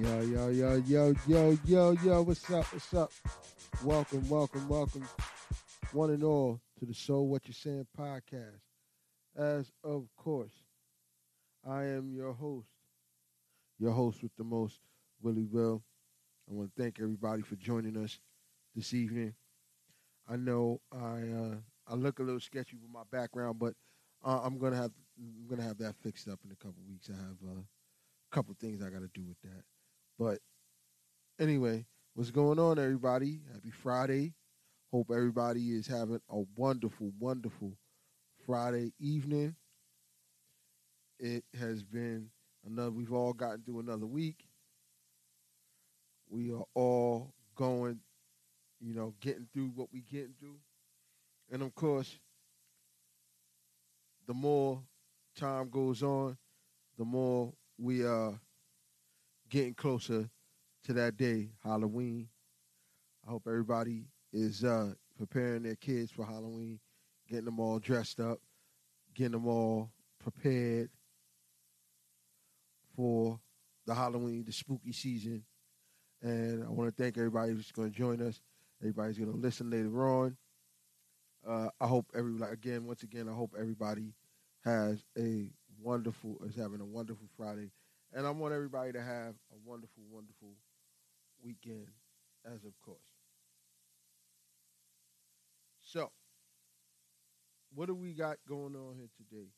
Yo, yo, yo, yo, yo, yo, yo, what's up, what's up? Welcome, welcome, welcome, one and all, to the Show What You're Saying podcast. As of course, I am your host, your host with the most, Willie Will. I want to thank everybody for joining us this evening. I know I uh, I look a little sketchy with my background, but uh, I'm gonna have I'm gonna have that fixed up in a couple weeks. I have uh, a couple things I got to do with that. But anyway, what's going on, everybody? Happy Friday. Hope everybody is having a wonderful, wonderful Friday evening. It has been another, we've all gotten through another week. We are all going, you know, getting through what we getting through. And of course, the more time goes on, the more we are getting closer to that day, Halloween. I hope everybody is uh, preparing their kids for Halloween, getting them all dressed up, getting them all prepared for the Halloween, the spooky season. And I want to thank everybody who's going to join us. Everybody's going to listen later on. Uh, I hope every again, once again, I hope everybody has a wonderful is having a wonderful Friday, and I want everybody to have a wonderful, wonderful weekend, as of course. So, what do we got going on here today?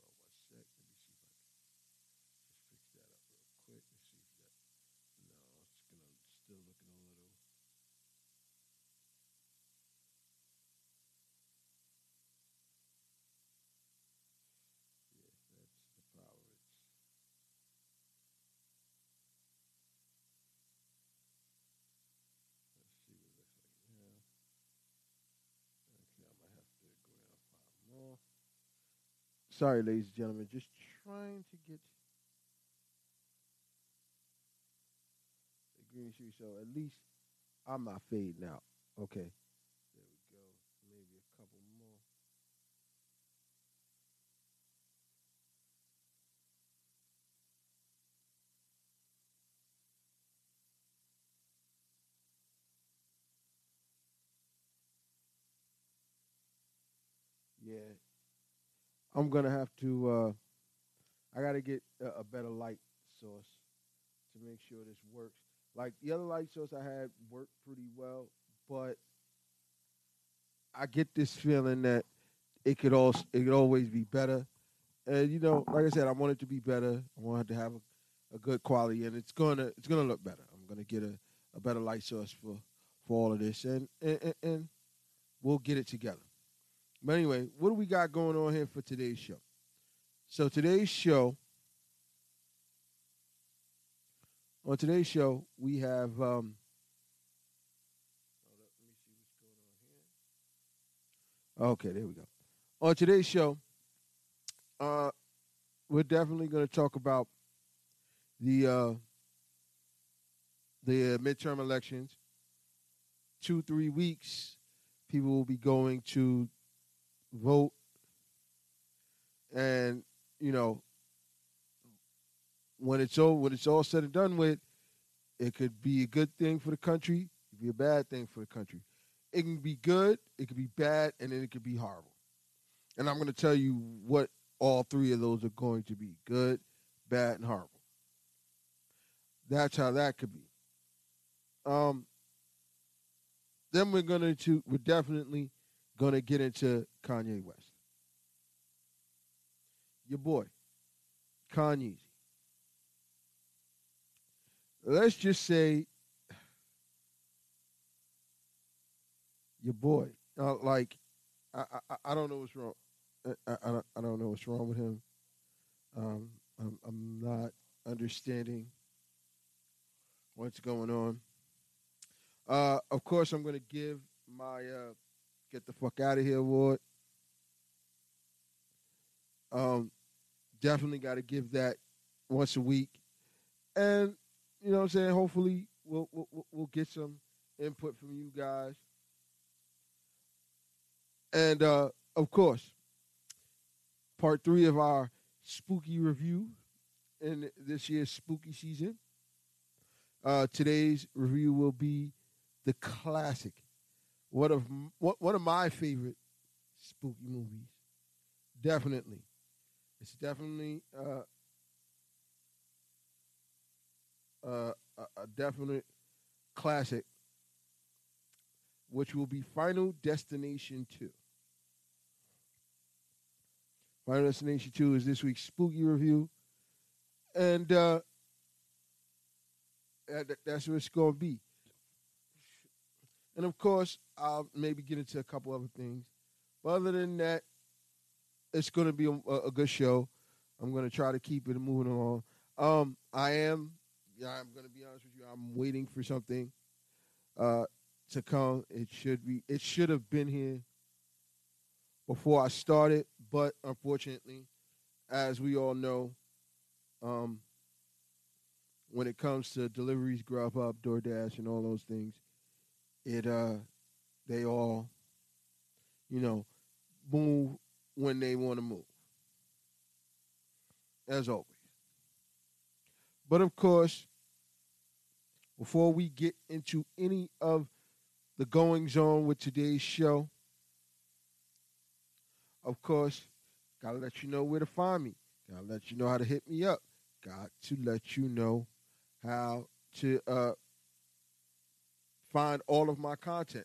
Hold on one sec. Let me see if I can just fix that up real quick. Let's see if that. No, it's gonna still looking a little. Yeah, that's the power. It's let's see what it looks like now. Okay, I might have to go down five more. Sorry, ladies and gentlemen, just trying to get the green shoe. So at least I'm not fading out. Okay, there we go. Maybe a couple more. Yeah, I'm gonna have to. Uh, I gotta get a, a better light source to make sure this works. Like the other light source I had worked pretty well, but I get this feeling that it could also it could always be better. And you know, like I said, I want it to be better. I want it to have a, a good quality, and it's gonna it's gonna look better. I'm gonna get a, a better light source for for all of this, and and, and and we'll get it together. But anyway, what do we got going on here for today's show? So today's show, on today's show, we have. Um, let me see what's going on here. Okay, there we go. On today's show, uh, we're definitely going to talk about the uh, the midterm elections. Two three weeks, people will be going to vote. And you know when it's all when it's all said and done with it could be a good thing for the country it could be a bad thing for the country. It can be good it could be bad and then it could be horrible. And i'm going to tell you what all three of those are going to be good bad and horrible. That's how that could be. Um then we're going to we're definitely going to get into Kanye West. Your boy, Kanye. Let's just say your boy. Uh, like, I, I I don't know what's wrong. I, I, I don't I don't know what's wrong with him. Um, I'm I'm not understanding what's going on. Uh, of course, I'm going to give my uh, get the fuck out of here award. Um, definitely got to give that once a week, and you know what I'm saying. Hopefully, we'll, we'll we'll get some input from you guys, and uh, of course, part three of our spooky review in this year's spooky season. Uh, today's review will be the classic, one of one of my favorite spooky movies. Definitely, it's definitely uh, uh, a, definite classic, which will be Final Destination Two. Final Destination 2 is this week's spooky review. And uh, that's what it's going to be. And of course, I'll maybe get into a couple other things. But other than that, it's going to be a, a good show. I'm going to try to keep it moving along. Um, I am, yeah, I'm going to be honest with you. I'm waiting for something uh, to come. It should be, it should have been here before I started, but unfortunately, as we all know, um, when it comes to deliveries, Grubhub, DoorDash, and all those things, it uh, they all, you know, move when they want to move, as always. But of course, before we get into any of the goings on with today's show, of course, gotta let you know where to find me. Gotta let you know how to hit me up. Got to let you know how to uh, find all of my content.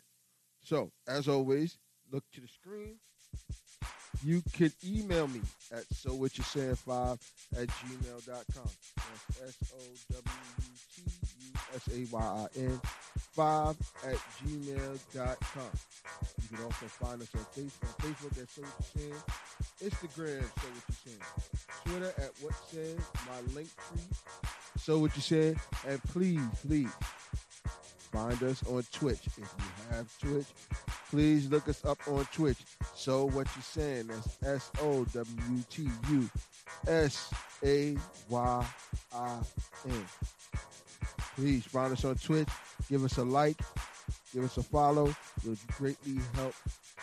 So, as always, look to the screen. You can email me at so what you saying five at gmail.com. That's S O W U T U S A Y I N five at gmail.com. You can also find us on Facebook, Facebook at So What You Saying, Instagram So What You Saying, Twitter at What Said, my link tree So What You Saying, and please, please find us on Twitch. If you have Twitch, please look us up on Twitch. So What You Saying, that's S O W T U S A Y I N. Please find us on Twitch, give us a like, give us a follow. It would greatly help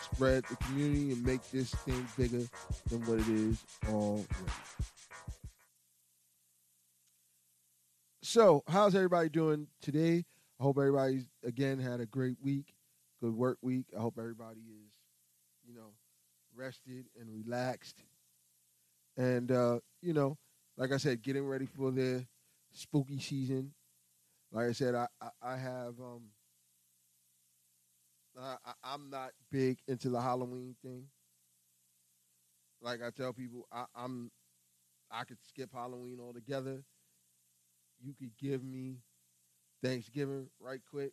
spread the community and make this thing bigger than what it is already. So, how's everybody doing today? I hope everybody's again had a great week, good work week. I hope everybody is, you know, rested and relaxed. And uh, you know, like I said, getting ready for the spooky season. Like I said, I I, I have um I, I'm not big into the Halloween thing. Like I tell people, I, I'm I could skip Halloween altogether. You could give me Thanksgiving right quick.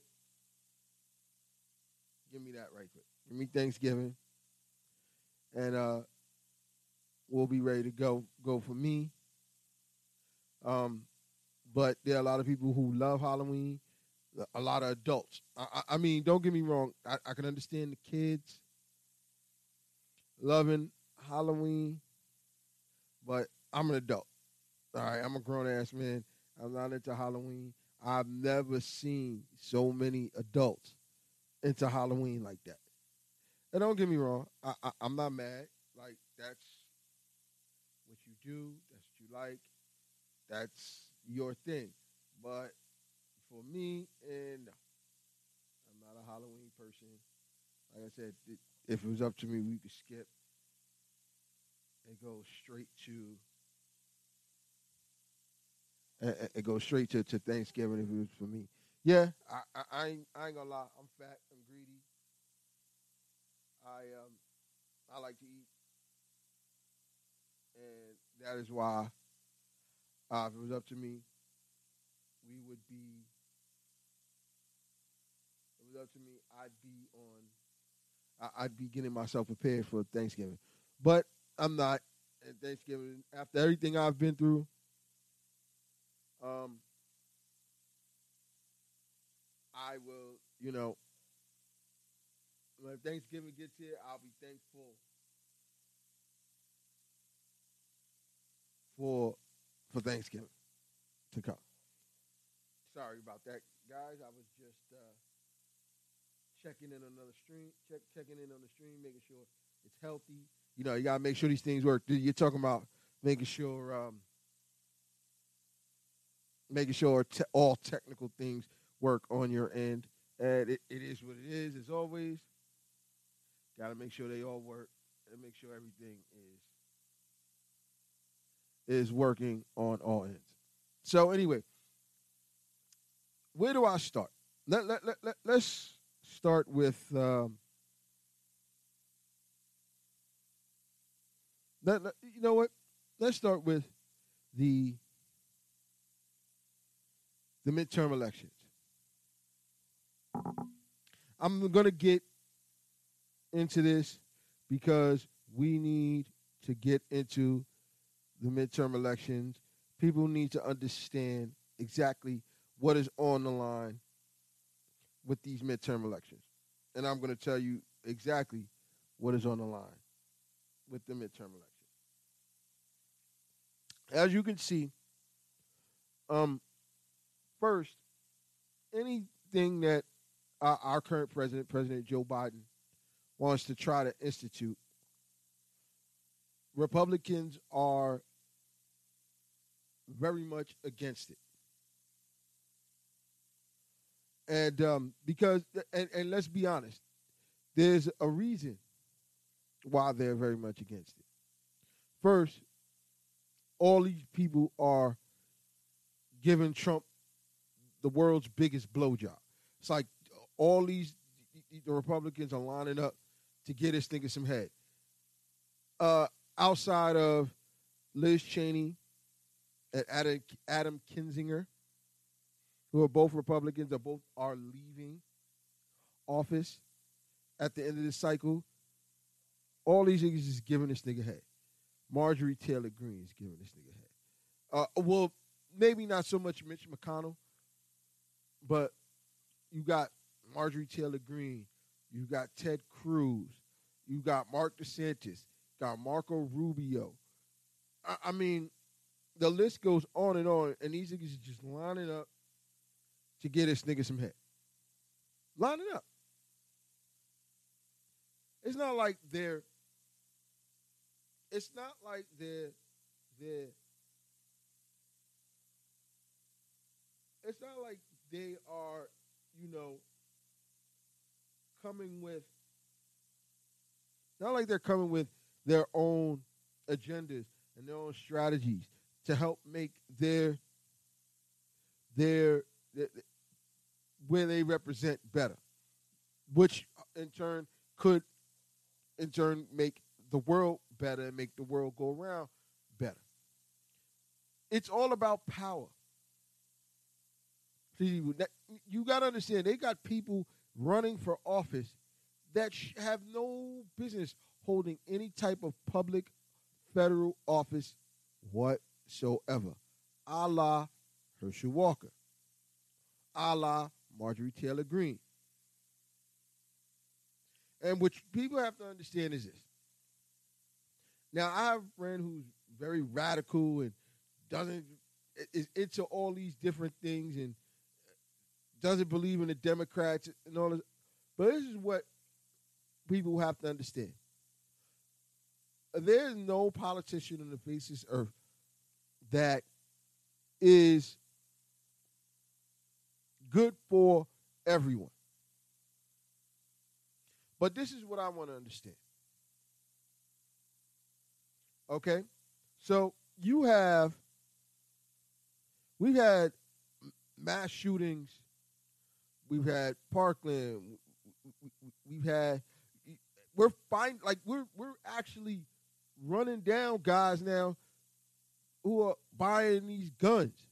Give me that right quick. Give me Thanksgiving. And uh we'll be ready to go go for me. Um but there are a lot of people who love Halloween a lot of adults. I, I mean, don't get me wrong. I, I, can understand the kids loving Halloween, but I'm an adult. All right, I'm a grown ass man. I'm not into Halloween. I've never seen so many adults into Halloween like that. And don't get me wrong, I, I, I'm not mad. Like that's what you do. That's what you like. That's your thing. But for me, and I'm not a Halloween person. Like I said, if it was up to me, we could skip and go straight to and, go straight to, to Thanksgiving if it was for me. Yeah, I, I, I, ain't, I ain't gonna lie. I'm fat. I'm greedy. I um I like to eat, and that is why, uh, if it was up to me, we would be If it was up to me, I'd be on. I'd be getting myself prepared for Thanksgiving, but I'm not. At Thanksgiving, after everything I've been through, um, I will, you know, when Thanksgiving gets here, I'll be thankful for for Thanksgiving to come. Sorry about that, guys. I was just uh, checking in on another stream, check, checking in on the stream, making sure it's healthy. You know, you gotta make sure these things work. You're talking about making sure um, making sure te- all technical things work on your end. And it, it is what it is, as always. Got to make sure they all work and make sure everything is is working on all ends. So anyway, where do I start? Let, let, let, let, let's start with um, let, let, you know what? Let's start with the the midterm elections. I'm going to get into this because we need to get into the midterm elections. People need to understand exactly what is on the line with these midterm elections. And I'm going to tell you exactly what is on the line with the midterm elections. As you can see, um, first, anything that our, our current president, President Joe Biden, wants to try to institute, Republicans are very much against it. And um, because, and, and let's be honest, there's a reason why they're very much against it. First, all these people are giving Trump the world's biggest blowjob. It's like all these the Republicans are lining up to get this nigga some head. Uh, outside of Liz Cheney and Adam, Adam Kinzinger, who are both Republicans, are both are leaving office at the end of this cycle. All these niggas is giving this nigga head. Marjorie Taylor Greene is giving this nigga head. Uh, well, maybe not so much Mitch McConnell, but you got Marjorie Taylor Greene, you got Ted Cruz, you got Mark DeSantis, got Marco Rubio. I, I mean, the list goes on and on, and these niggas just lining up to get this nigga some head. Lining up. It's not like they're. It's not like they're. They're. It's not like they are, you know, coming with. Not like they're coming with their own agendas and their own strategies to help make their their, their where they represent better, which in turn could in turn make the world better and make the world go around better. It's all about power. You got to understand, they got people running for office that have no business holding any type of public federal office whatsoever, a la Herschel Walker, a la Marjorie Taylor Greene. And what people have to understand is this. Now, I have a friend who's very radical and doesn't is into all these different things and doesn't believe in the Democrats and all this. But this is what people have to understand. There is no politician on the face of this earth that is good for everyone. But this is what I want to understand. Okay? So you have, we've had mass shootings, we've had Parkland, we've had, we're fine, like we're we're actually running down guys now who are buying these guns.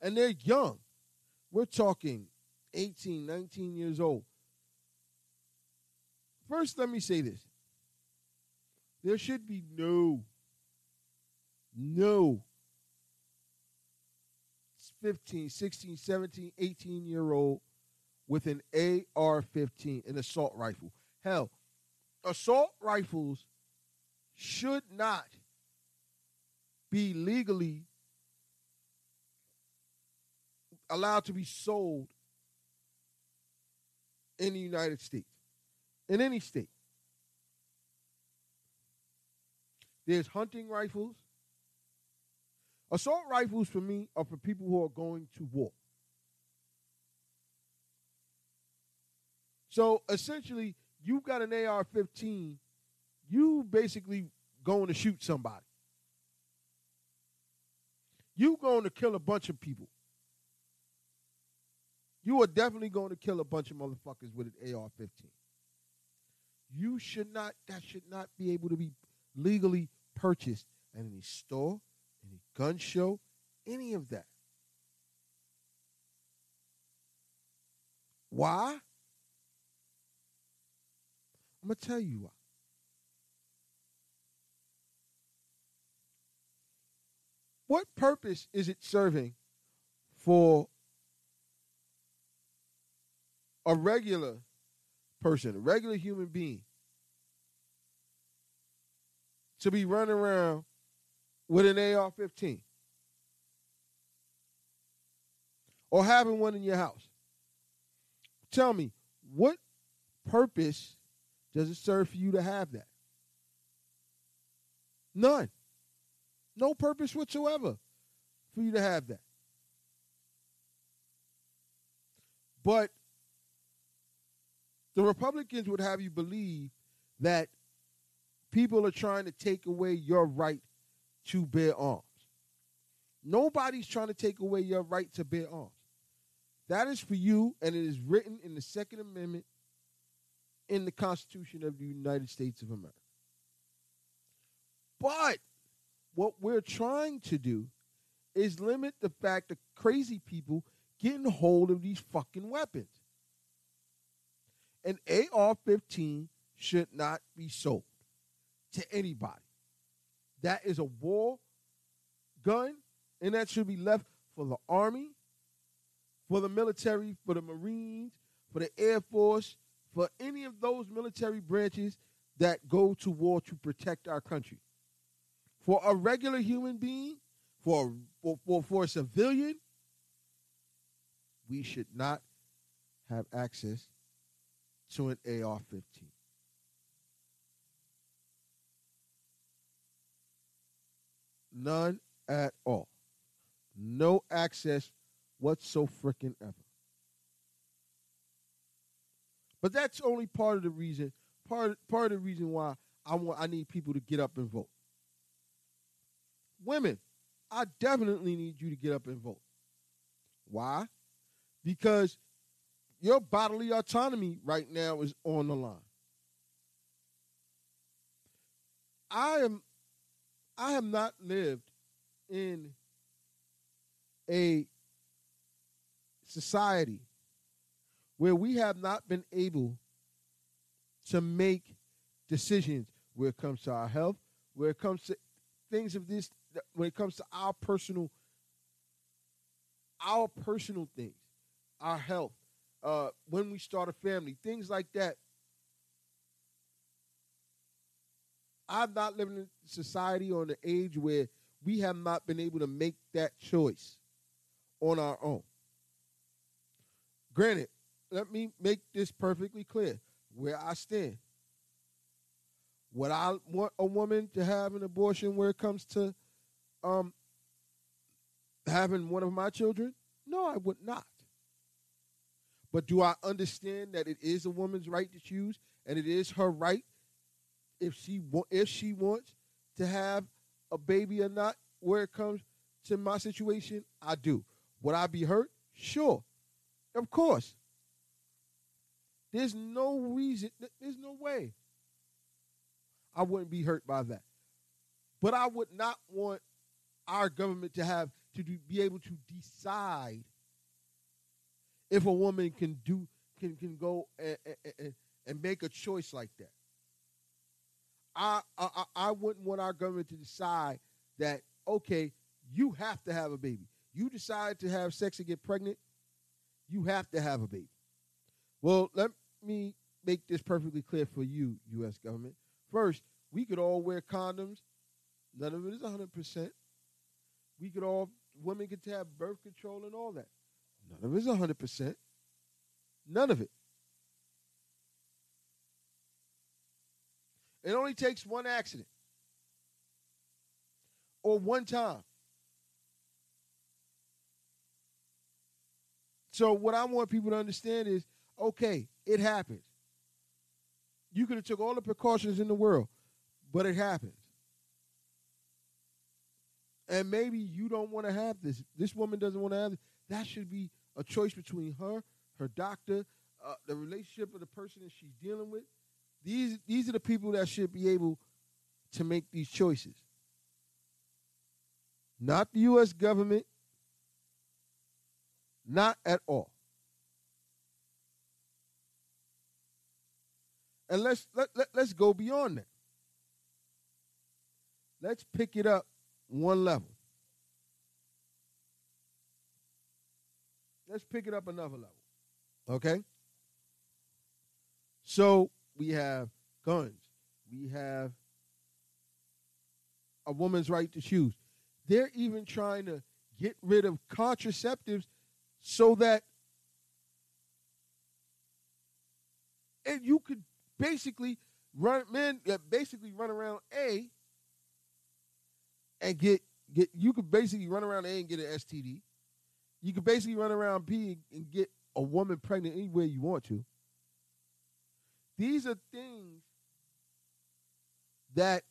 And they're young. We're talking 18, 19 years old. First, let me say this. There should be no, no 15, 16, 17, 18 year old with an AR 15, an assault rifle. Hell, assault rifles should not be legally allowed to be sold in the United States, in any state. There's hunting rifles, Assault rifles for me are for people who are going to war. So essentially, you've got an AR 15, you basically going to shoot somebody. You going to kill a bunch of people. You are definitely going to kill a bunch of motherfuckers with an AR 15. You should not, that should not be able to be legally purchased at any store, any gun show, any of that. Why? I'm going to tell you why. What purpose is it serving for a regular person, a regular human being, to be running around with an AR 15 or having one in your house? Tell me, what purpose does it serve for you to have that? None. No purpose whatsoever for you to have that. But the Republicans would have you believe that people are trying to take away your right to bear arms. Nobody's trying to take away your right to bear arms. That is for you, and it is written in the Second Amendment in the Constitution of the United States of America. But what we're trying to do is limit the fact that crazy people getting hold of these fucking weapons. An AR 15 should not be sold to anybody. That is a war gun, and that should be left for the Army, for the military, for the Marines, for the Air Force, for any of those military branches that go to war to protect our country. For a regular human being, for, for, for, for a civilian, we should not have access to an AR 15. None at all. No access whatso freaking ever. But that's only part of the reason, part, part of the reason why I want I need people to get up and vote. Women, I definitely need you to get up and vote. Why? Because your bodily autonomy right now is on the line. I am I have not lived in a society where we have not been able to make decisions where it comes to our health, where it comes to things of this when it comes to our personal our personal things, our health, uh, when we start a family, things like that. I've not lived in society in an age where we have not been able to make that choice on our own. Granted, let me make this perfectly clear where I stand. Would I want a woman to have an abortion where it comes to um, having one of my children? No, I would not. But do I understand that it is a woman's right to choose, and it is her right if she if she wants to have a baby or not? Where it comes to my situation, I do. Would I be hurt? Sure, of course. There's no reason. There's no way I wouldn't be hurt by that. But I would not want our government to have to do, be able to decide if a woman can do can can go and, and, and make a choice like that. I, I wouldn't want our government to decide that okay, you have to have a baby. You decide to have sex and get pregnant, you have to have a baby. Well, let me make this perfectly clear for you, U.S. government. First, we could all wear condoms. None of it is 100%. We could all, women could have birth control and all that. None of it is 100%. None of it. It only takes one accident or one time. So, what I want people to understand is okay, it happens. You could have took all the precautions in the world, but it happens. And maybe you don't want to have this. This woman doesn't want to have it. That should be a choice between her, her doctor, uh, the relationship of the person that she's dealing with, these these are the people that should be able to make these choices. Not the US government, not at all. And let's let, let, let's go beyond that. Let's pick it up one level. Let's pick it up another level. Okay? So we have guns. We have a woman's right to choose. They're even trying to get rid of contraceptives so that and you could basically run men basically run around A and get get you could basically run around A and get an STD. You could basically run around B and get a woman pregnant anywhere you want to. These are things that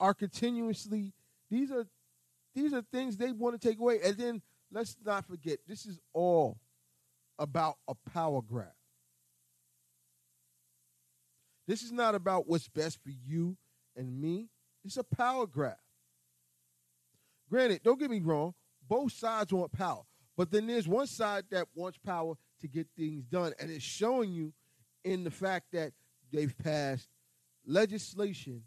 are continuously these are these are things they want to take away. And then let's not forget, this is all about a power grab. This is not about what's best for you and me. It's a power grab. Granted, don't get me wrong, both sides want power. But then there's one side that wants power to get things done. And it's showing you in the fact that they've passed legislation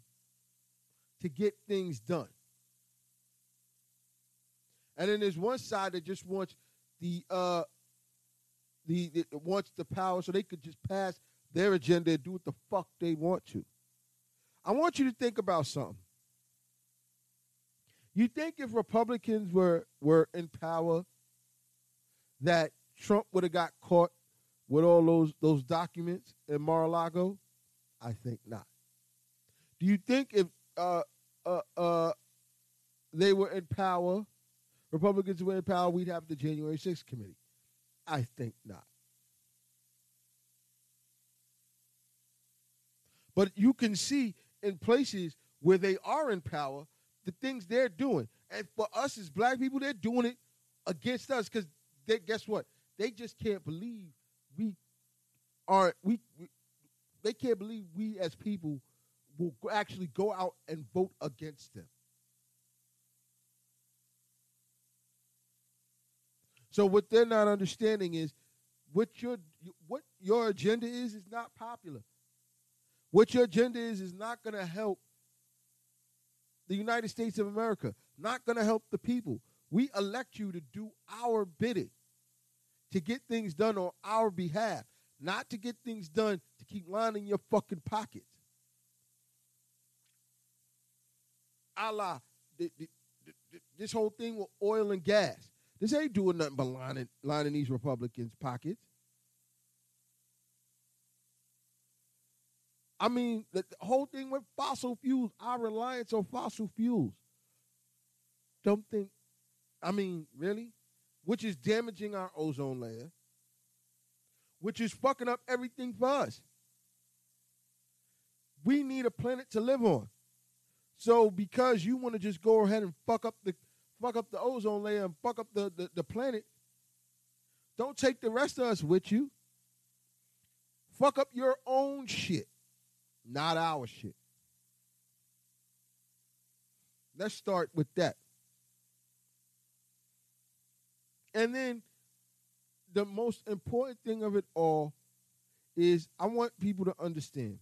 to get things done. And then there's one side that just wants the uh the, the wants the power so they could just pass their agenda and do what the fuck they want to. I want you to think about something. You think if Republicans were were in power that Trump would have got caught with all those those documents in Mar-a-Lago? I think not. Do you think if uh uh uh they were in power, Republicans were in power, we'd have the January 6th committee? I think not. But you can see in places where they are in power the things they're doing. And for us as black people, they're doing it against us because they guess what? They just can't believe we are we, we they can't believe we as people will actually go out and vote against them. So what they're not understanding is what your what your agenda is is not popular. What your agenda is is not going to help the United States of America, not going to help the people. We elect you to do our bidding, to get things done on our behalf, not to get things done to keep lining your fucking pockets. A la, this whole thing with oil and gas. This ain't doing nothing but lining, lining these Republicans' pockets. I mean, the, the whole thing with fossil fuels, our reliance on fossil fuels. Don't think, I mean, really? Which is damaging our ozone layer, which is fucking up everything for us. We need a planet to live on. So because you want to just go ahead and fuck up the fuck up the ozone layer and fuck up the, the, the planet, don't take the rest of us with you. Fuck up your own shit not our shit. Let's start with that. And then the most important thing of it all is I want people to understand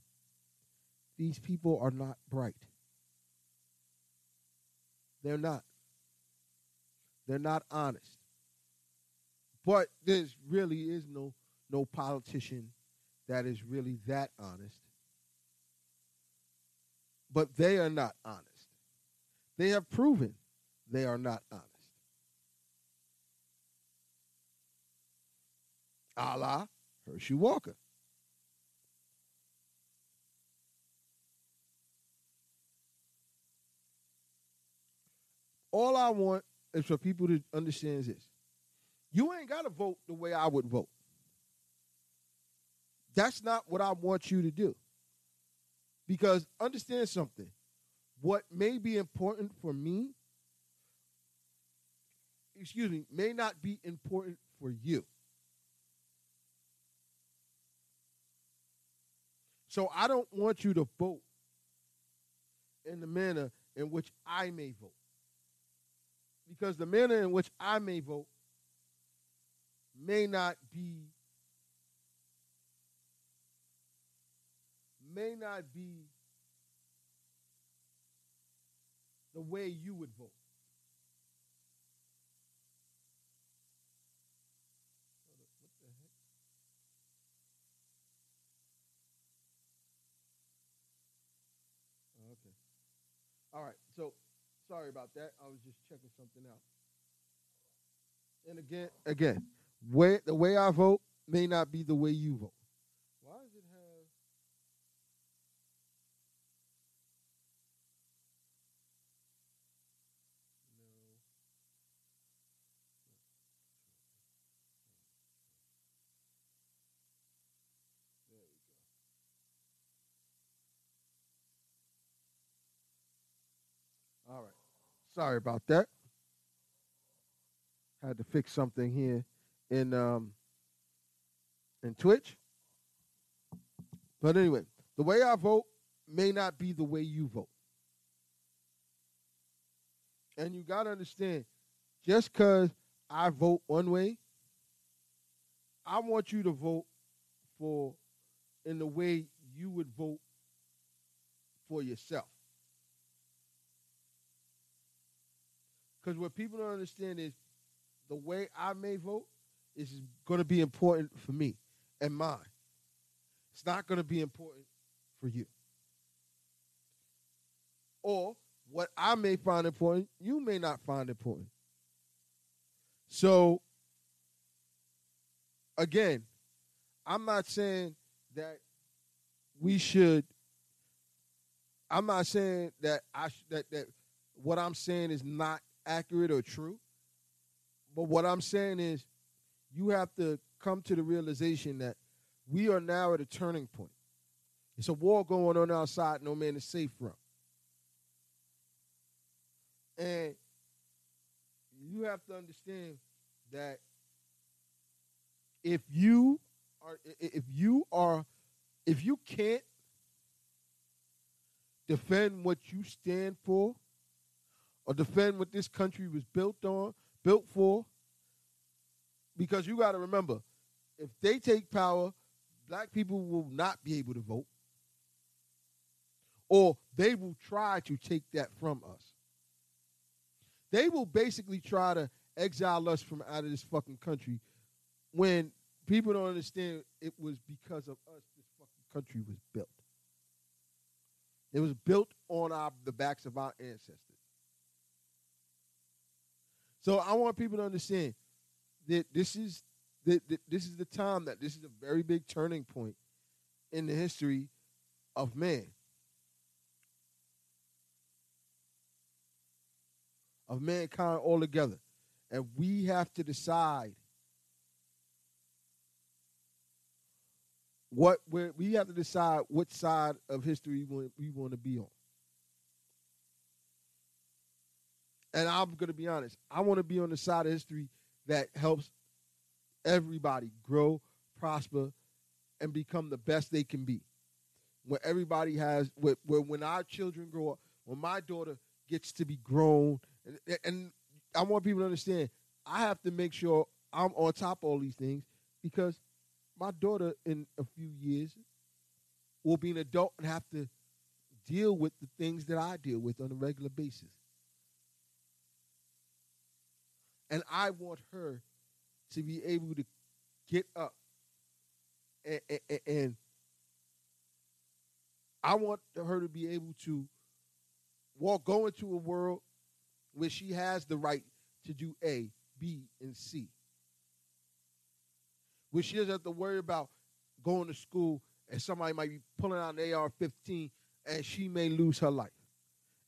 these people are not bright. They're not. They're not honest. But there really is no no politician that is really that honest but they are not honest. They have proven they are not honest. A la Herschel Walker. All I want is for people to understand this. You ain't got to vote the way I would vote. That's not what I want you to do. Because understand something. What may be important for me, excuse me, may not be important for you. So I don't want you to vote in the manner in which I may vote. Because the manner in which I may vote may not be may not be the way you would vote. Oh, okay. All right. So sorry about that. I was just checking something out. And again, again, the way I vote may not be the way you vote. Why does it have? No. There we go. All right. Sorry about that. Had to fix something here in um in Twitch. But anyway, the way I vote may not be the way you vote. And you got to understand, just because I vote one way, I want you to vote for in the way you would vote for yourself. Because what people don't understand is the way I may vote is going to be important for me and mine. It's not going to be important for you. Or what I may find important, you may not find important. So, again, I'm not saying that we should. I'm not saying that I sh- that that what I'm saying is not accurate or true. But what I'm saying is, you have to come to the realization that we are now at a turning point. It's a war going on outside, no man is safe from. And you have to understand that if you are if you are if you can't defend what you stand for or defend what this country was built on, built for, because you got to remember, if they take power, black people will not be able to vote, or they will try to take that from us. They will basically try to exile us from out of this fucking country when people don't understand it was because of us this fucking country was built. It was built on our the backs of our ancestors. So I want people to understand that this is this is the time that this is a very big turning point in the history of man. Of mankind altogether. And we have to decide what we have to decide what side of history we want, we want to be on. And I'm to be honest. I want to be on the side of history that helps everybody grow, prosper, and become the best they can be. Where everybody has, where, where when our children grow up, when my daughter gets to be grown, and, and I want people to understand, I have to make sure I'm on top of all these things because my daughter in a few years will be an adult and have to deal with the things that I deal with on a regular basis. And I want her to be able to get up and, and, and I want her to be able to walk, go into a world where she has the right to do A, B, and C. Where she doesn't have to worry about going to school and somebody might be pulling out an AR 15 and she may lose her life.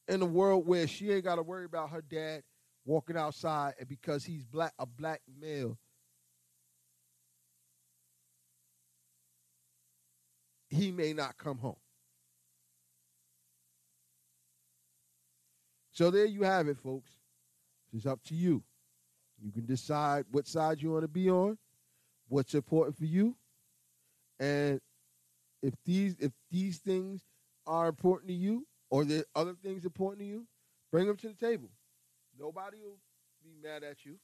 In a world where she ain't got to worry about her dad walking outside and because he's black a black male he may not come home. So there you have it folks. It's up to you. You can decide what side you want to be on what's important for you and if these if these things are important to you or there other things important to you bring them to the table. Nobody will be mad at you.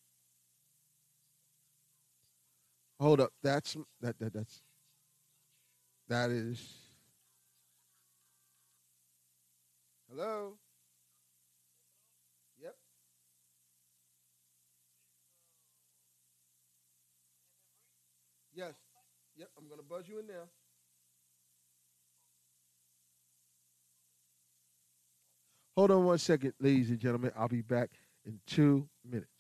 Hold up, that's that that that's that is. Hello. Yep. Yes. Yep. I'm gonna buzz you in now. Hold on one second, ladies and gentlemen. I'll be back in two minutes.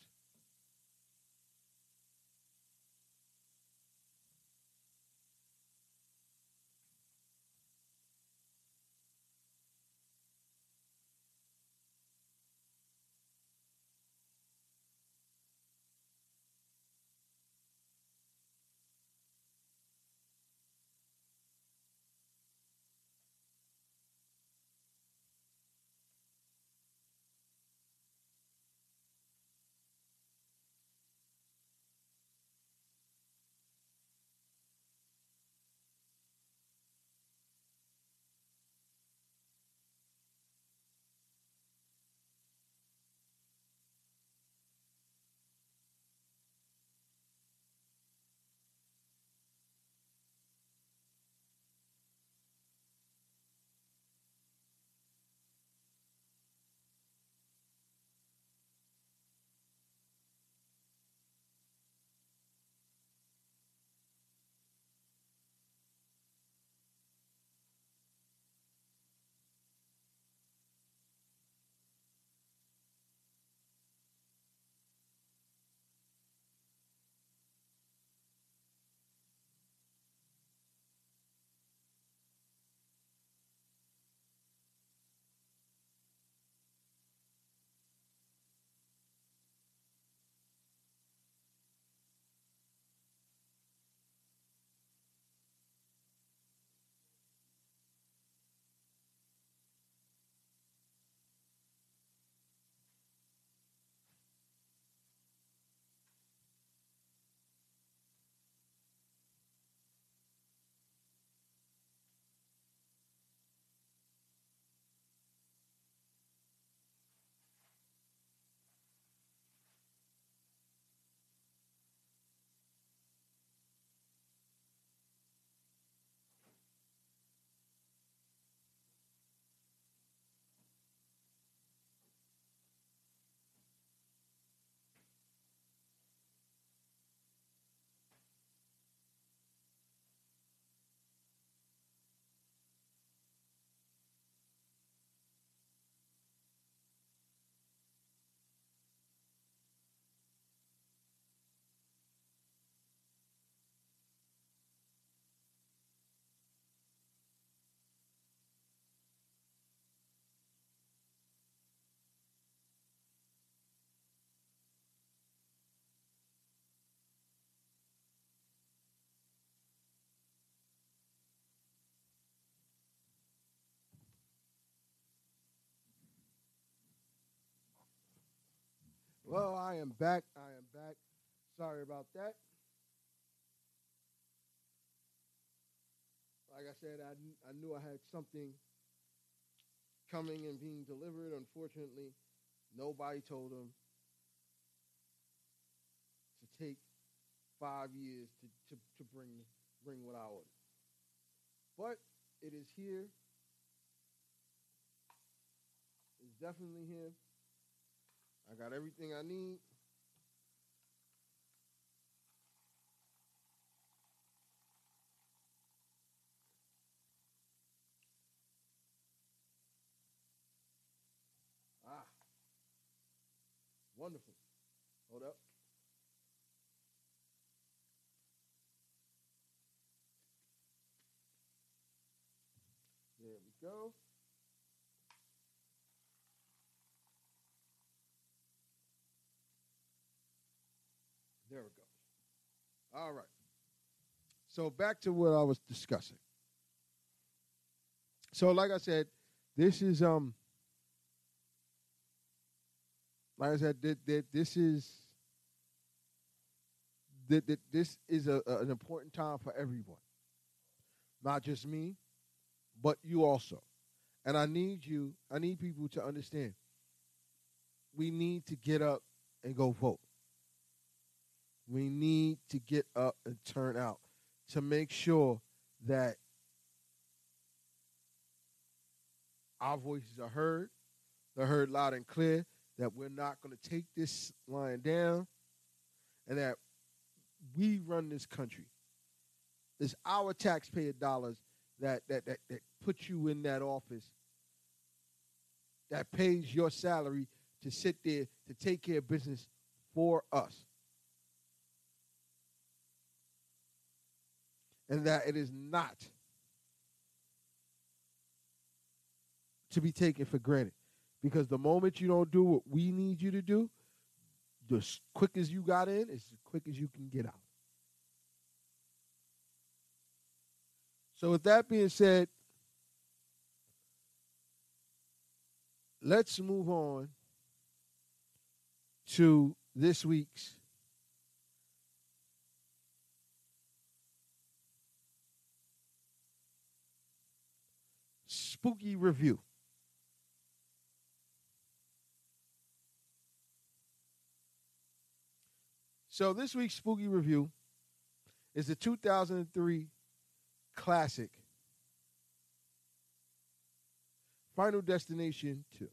I am back. I am back. Sorry about that. Like I said, I, I knew I had something coming and being delivered. Unfortunately, nobody told them to take five years to, to, to bring bring what I ordered. But it is here. It's definitely here. I got everything I need. Ah, wonderful. Hold up. There we go. There we go. All right. So back to what I was discussing. So, like I said, this is um, like I said, that, that this is that, that this is a, a, an important time for everyone, not just me, but you also. And I need you, I need people to understand. We need to get up and go vote. We need to get up and turn out to make sure that our voices are heard. They're heard loud and clear. That we're not going to take this line down, and that we run this country. It's our taxpayer dollars that that that, that put you in that office. That pays your salary to sit there to take care of business for us. And that it is not to be taken for granted. Because the moment you don't do what we need you to do, the quick as you got in is as quick as you can get out. So, with that being said, let's move on to this week's spooky review. So this week's spooky review is the 2003 classic Final Destination 2.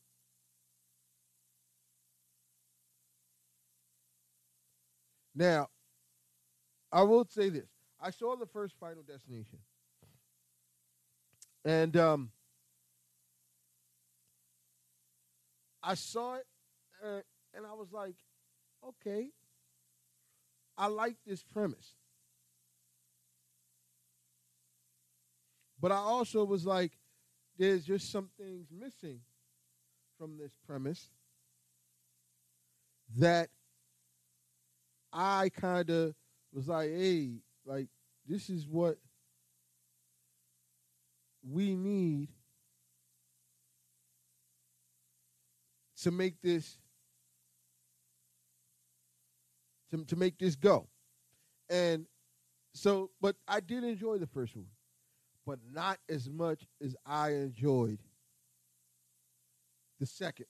Now, I will say this. I saw the first Final Destination. And um, I saw it uh, and I was like, okay, I like this premise. But I also was like, there's just some things missing from this premise that I kind of was like, hey, like, this is what we need to make this to, to make this go. And so, but I did enjoy the first one, but not as much as I enjoyed the second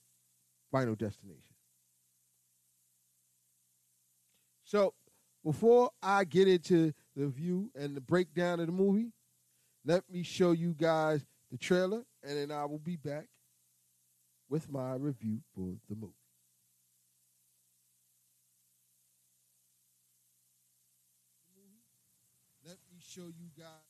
Final Destination. So, before I get into the view and the breakdown of the movie, let me show you guys the trailer, and then I will be back with my review for the movie. Let me show you guys.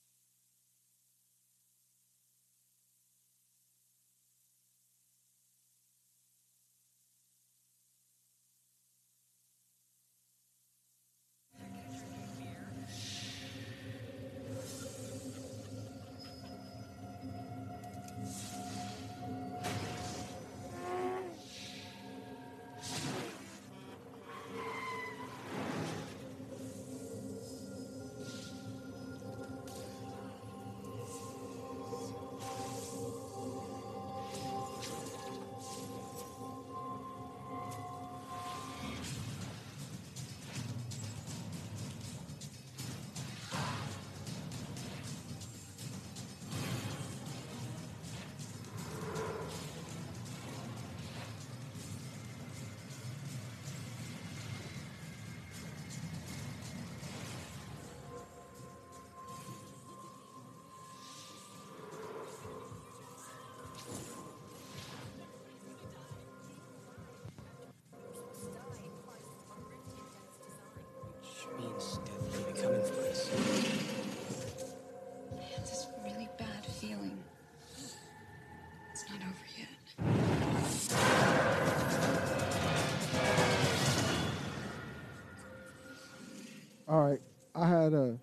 All right, I had a,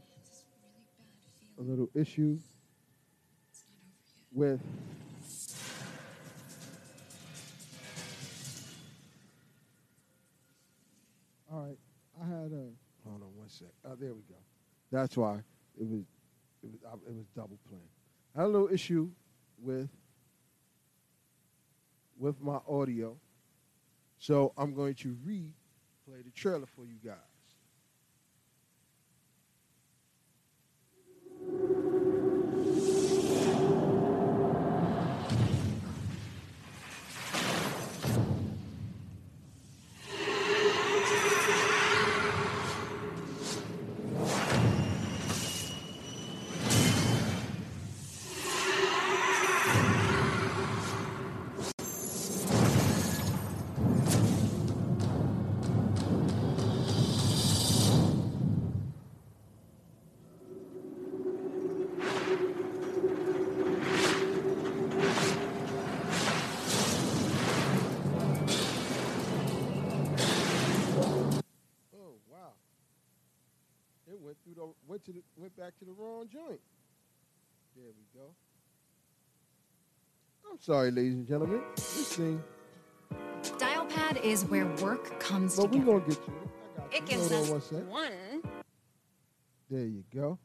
a little issue with All right, I had a hold on one sec. Oh, there we go. That's why it was it was I- it was double playing. I had a little issue with with my audio. So I'm going to replay the trailer for you guys. Back to the wrong joint. There we go. I'm sorry, ladies and gentlemen. This thing, Dialpad is where work comes but we together. gonna get to it. I got It you. gives on us one one There you go.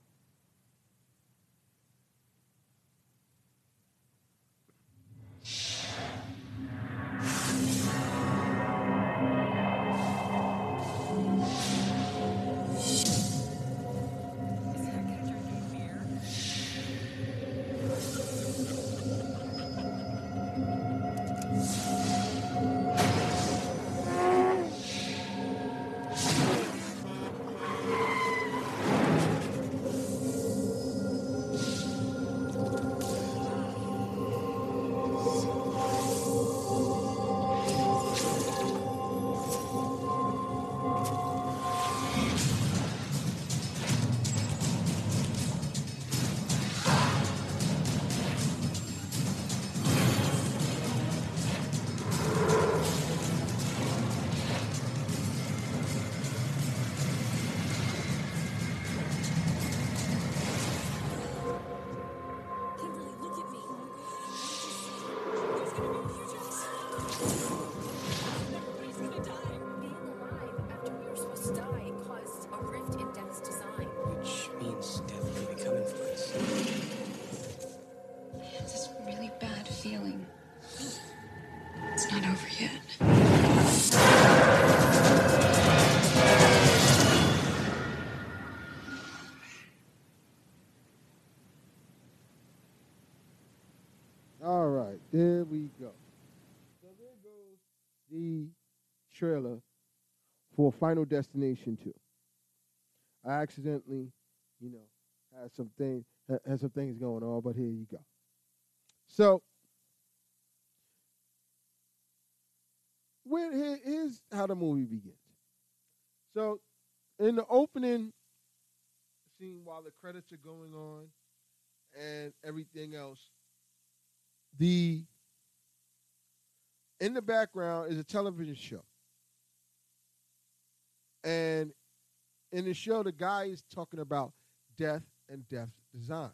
It's not over yet. All right, there we go. So there goes the trailer for Final Destination 2. I accidentally, you know, had some thing had- had some things going on, but here you go. So where here's how the movie begins. So in the opening scene while the credits are going on and everything else, the in the background is a television show. And in the show, the guy is talking about death and death design.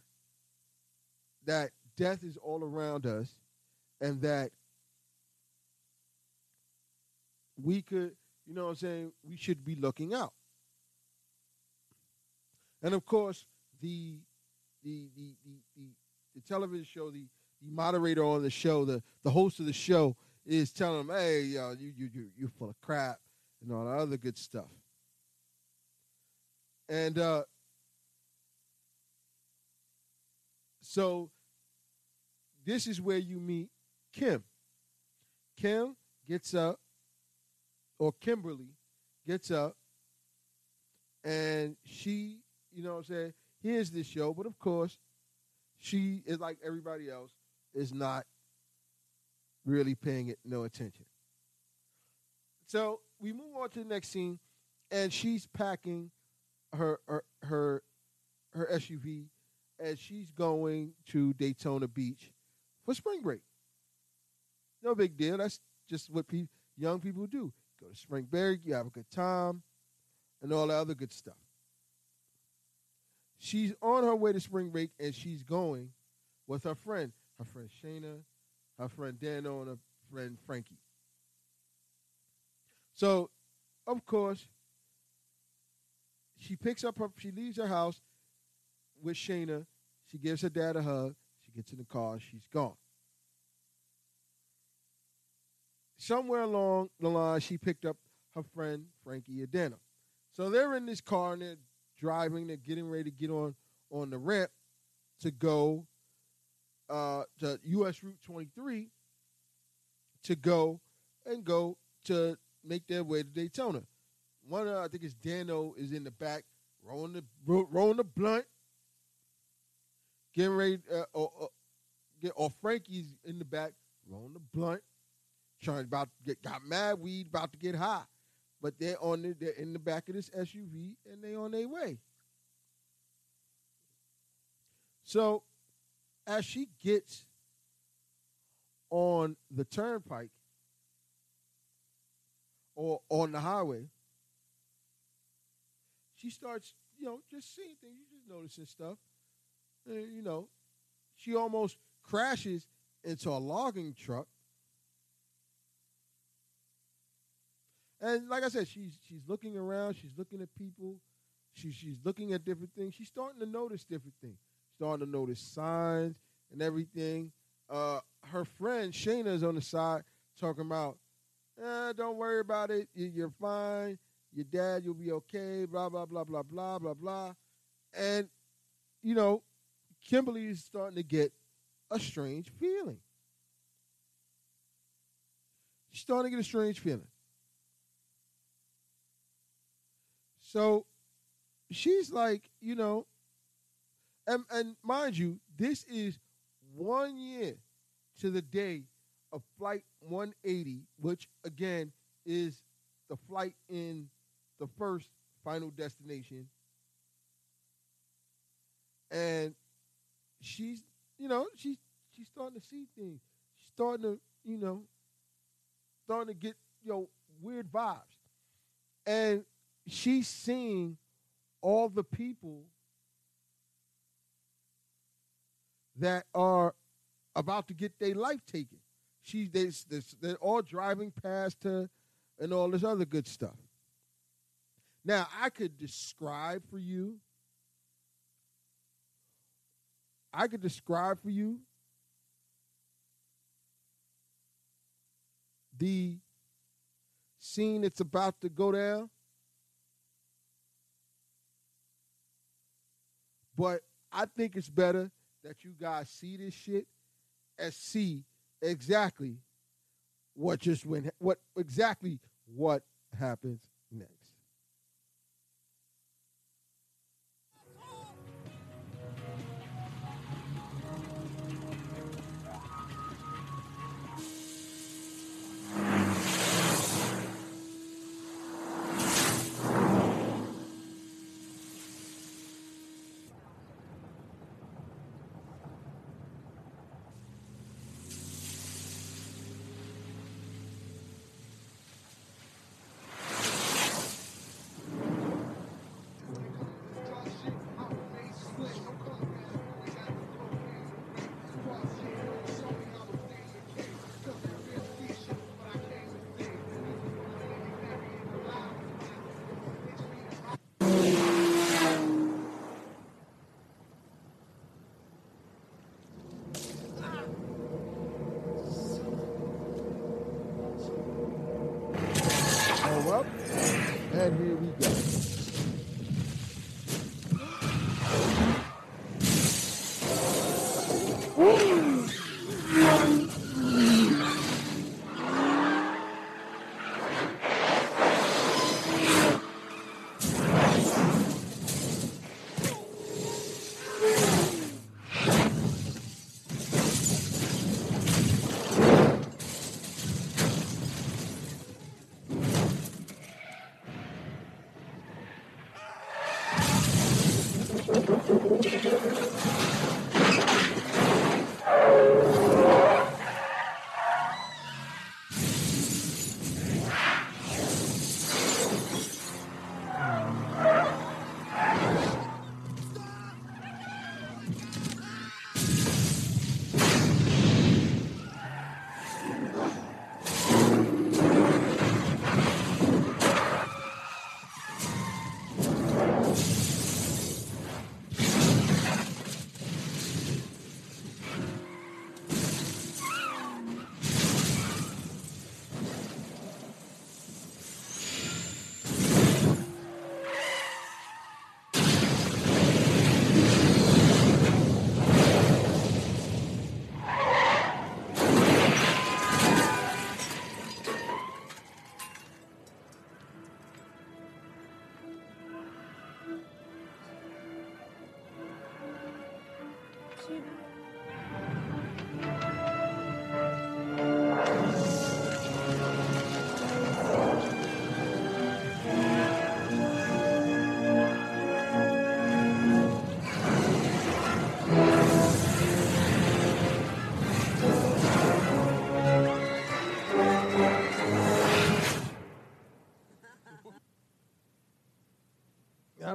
That death is all around us and that we could, you know what I'm saying, we should be looking out. And of course, the the the the, the, the television show, the the moderator on the show, the, the host of the show, is telling them, "Hey, yo, you you you you're full of crap and all that other good stuff." And uh, so this is where you meet Kim. Kim gets up, or Kimberly gets up, and she, you know what I'm saying, here's this show, but of course, she is like everybody else, is not really paying it no attention. So we move on to the next scene, and she's packing her her her, her SUV as she's going to Daytona Beach for spring break. No big deal. That's just what pe- young people do. Spring break, you have a good time, and all the other good stuff. She's on her way to spring break, and she's going with her friend, her friend Shaina, her friend Dano, and her friend Frankie. So, of course, she picks up her, she leaves her house with Shaina. She gives her dad a hug. She gets in the car, she's gone. Somewhere along the line, she picked up her friend Frankie Adena. So they're in this car and they're driving. They're getting ready to get on on the ramp to go uh, to U.S. Route 23 to go and go to make their way to Daytona. One, uh, I think it's Dano, is in the back rolling the rolling the blunt, getting ready. Uh, or, or, or Frankie's in the back rolling the blunt, trying about to get got mad weed, about to get high, but they're on the, they're in the back of this SUV and they on their way. So, as she gets on the turnpike or on the highway, she starts, you know, just seeing things. You just noticing stuff. And, you know, she almost crashes into a logging truck. And like I said, she's she's looking around. She's looking at people. She, she's looking at different things. She's starting to notice different things. Starting to notice signs and everything. Uh, her friend Shaina is on the side talking about, eh, "Don't worry about it. You- You're fine. Your dad, you'll be okay." Blah blah blah blah blah blah blah. And you know, Kimberly is starting to get a strange feeling. She's starting to get a strange feeling. So she's like, you know, and, and mind you, this is one year to the day of Flight 180, which again is the flight in the first final destination. And she's, you know, she's she's starting to see things. She's starting to, you know, starting to get, you know, weird vibes. And she's seeing all the people that are about to get their life taken. She, they, they, they're all driving past her and all this other good stuff. Now, I could describe for you, I could describe for you the scene that's about to go down. But I think it's better that you guys see this shit and see exactly what just went what exactly what happens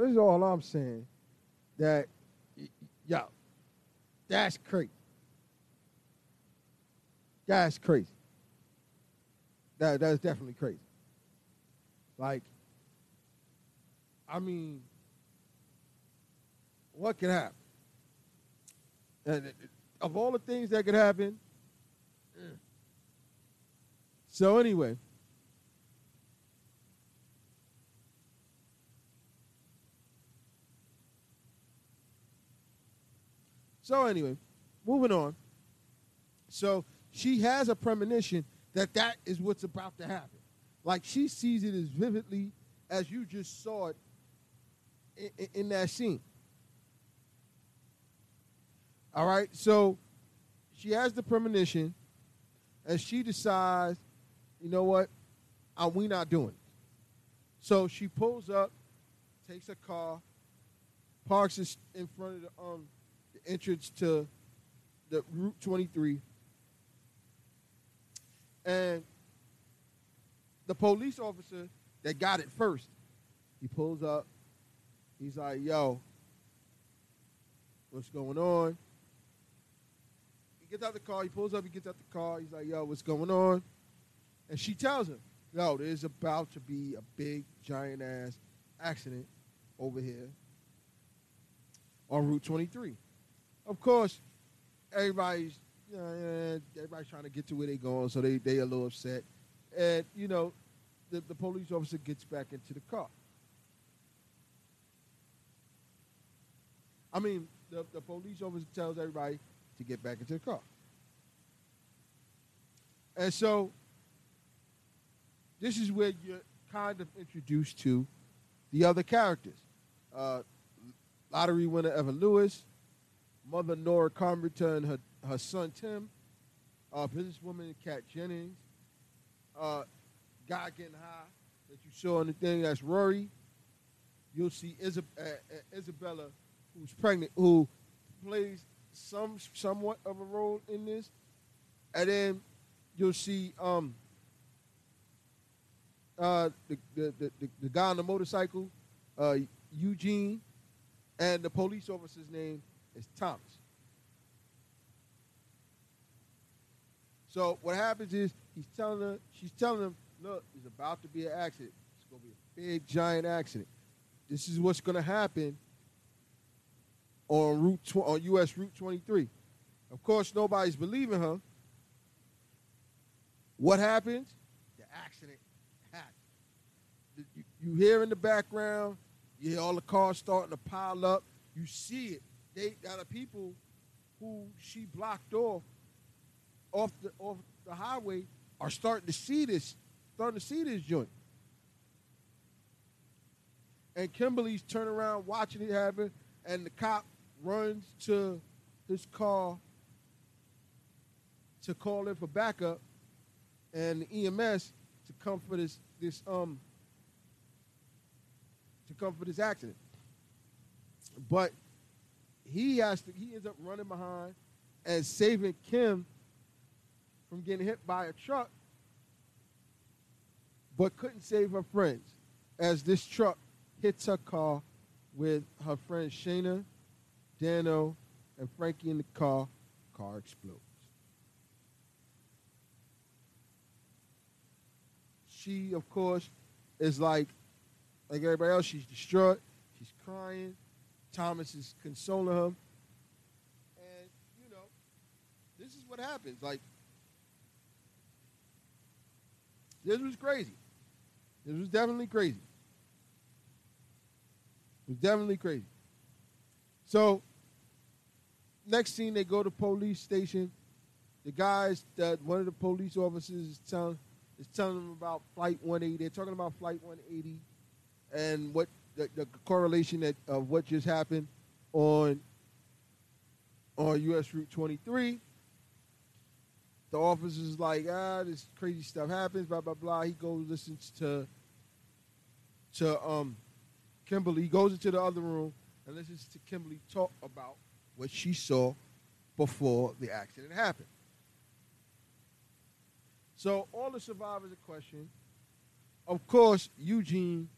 This is all I'm saying. That yo, that's crazy. That's crazy. That that's definitely crazy. Like, I mean, what could happen? And it- of all the things that could happen. mm. So anyway. So anyway, moving on. So she has a premonition that that is what's about to happen. Like she sees it as vividly as you just saw it in, in, in that scene. All right, so she has the premonition, and she decides, you know what, are we not doing it. So she pulls up, takes a car, parks in front of the um the entrance to the Route 23, and the police officer that got it first, he pulls up. He's like, "Yo, what's going on?" He gets out the car. He pulls up. He gets out the car. He's like, "Yo, what's going on?" And she tells him, "Yo, there's about to be a big, giant ass accident over here on Route 23." Of course, everybody's everybody's trying to get to where they're going, so they they a little upset. And you know, the, the police officer gets back into the car. I mean, the, the police officer tells everybody to get back into the car. And so, this is where you're kind of introduced to the other characters. Uh, lottery winner Evan Lewis, mother Nora Carpenter and her, her son Tim, uh, businesswoman Kat Jennings, uh, guy getting high that you saw in the thing, that's Rory. You'll see Isab- uh, uh, Isabella, who's pregnant, who plays some somewhat of a role in this. And then you'll see um, uh, the, the, the, the, guy on the motorcycle, uh, Eugene, and the police officer's name is Thomas. So what happens is he's telling her, she's telling him, look, there's about to be an accident. It's gonna be a big giant accident. This is what's gonna happen on Route tw- on US Route 23. Of course, nobody's believing her. What happens? The accident happens. You, you hear in the background, you hear all the cars starting to pile up. You see it. They got the people who she blocked off off the off the highway are starting to see this, starting to see this joint. And Kimberly's turning around watching it happen, and the cop runs to his car to call in for backup, and the EMS to come for this this um to come for this accident. But he has to he ends up running behind and saving Kim from getting hit by a truck, but couldn't save her friends as this truck hits her car with her friends Shaina, Dano, and Frankie in the car. Car explodes. She, of course, is like like everybody else. She's distraught. She's crying. Thomas is consoling her. And, you know, this is what happens. Like, this was crazy. This was definitely crazy. It was definitely crazy. So, next scene, they go to police station. The guys that one of the police officers is telling is telling them about Flight 180. They're talking about Flight 180 and what the, the correlation that of what just happened on on US Route 23. The officer's like, ah, this crazy stuff happens, blah blah blah. He goes listens to to um Kimberly. He goes into the other room and listens to Kimberly talk about what she saw before the accident happened. So all the survivors are questioned. Of course, Eugene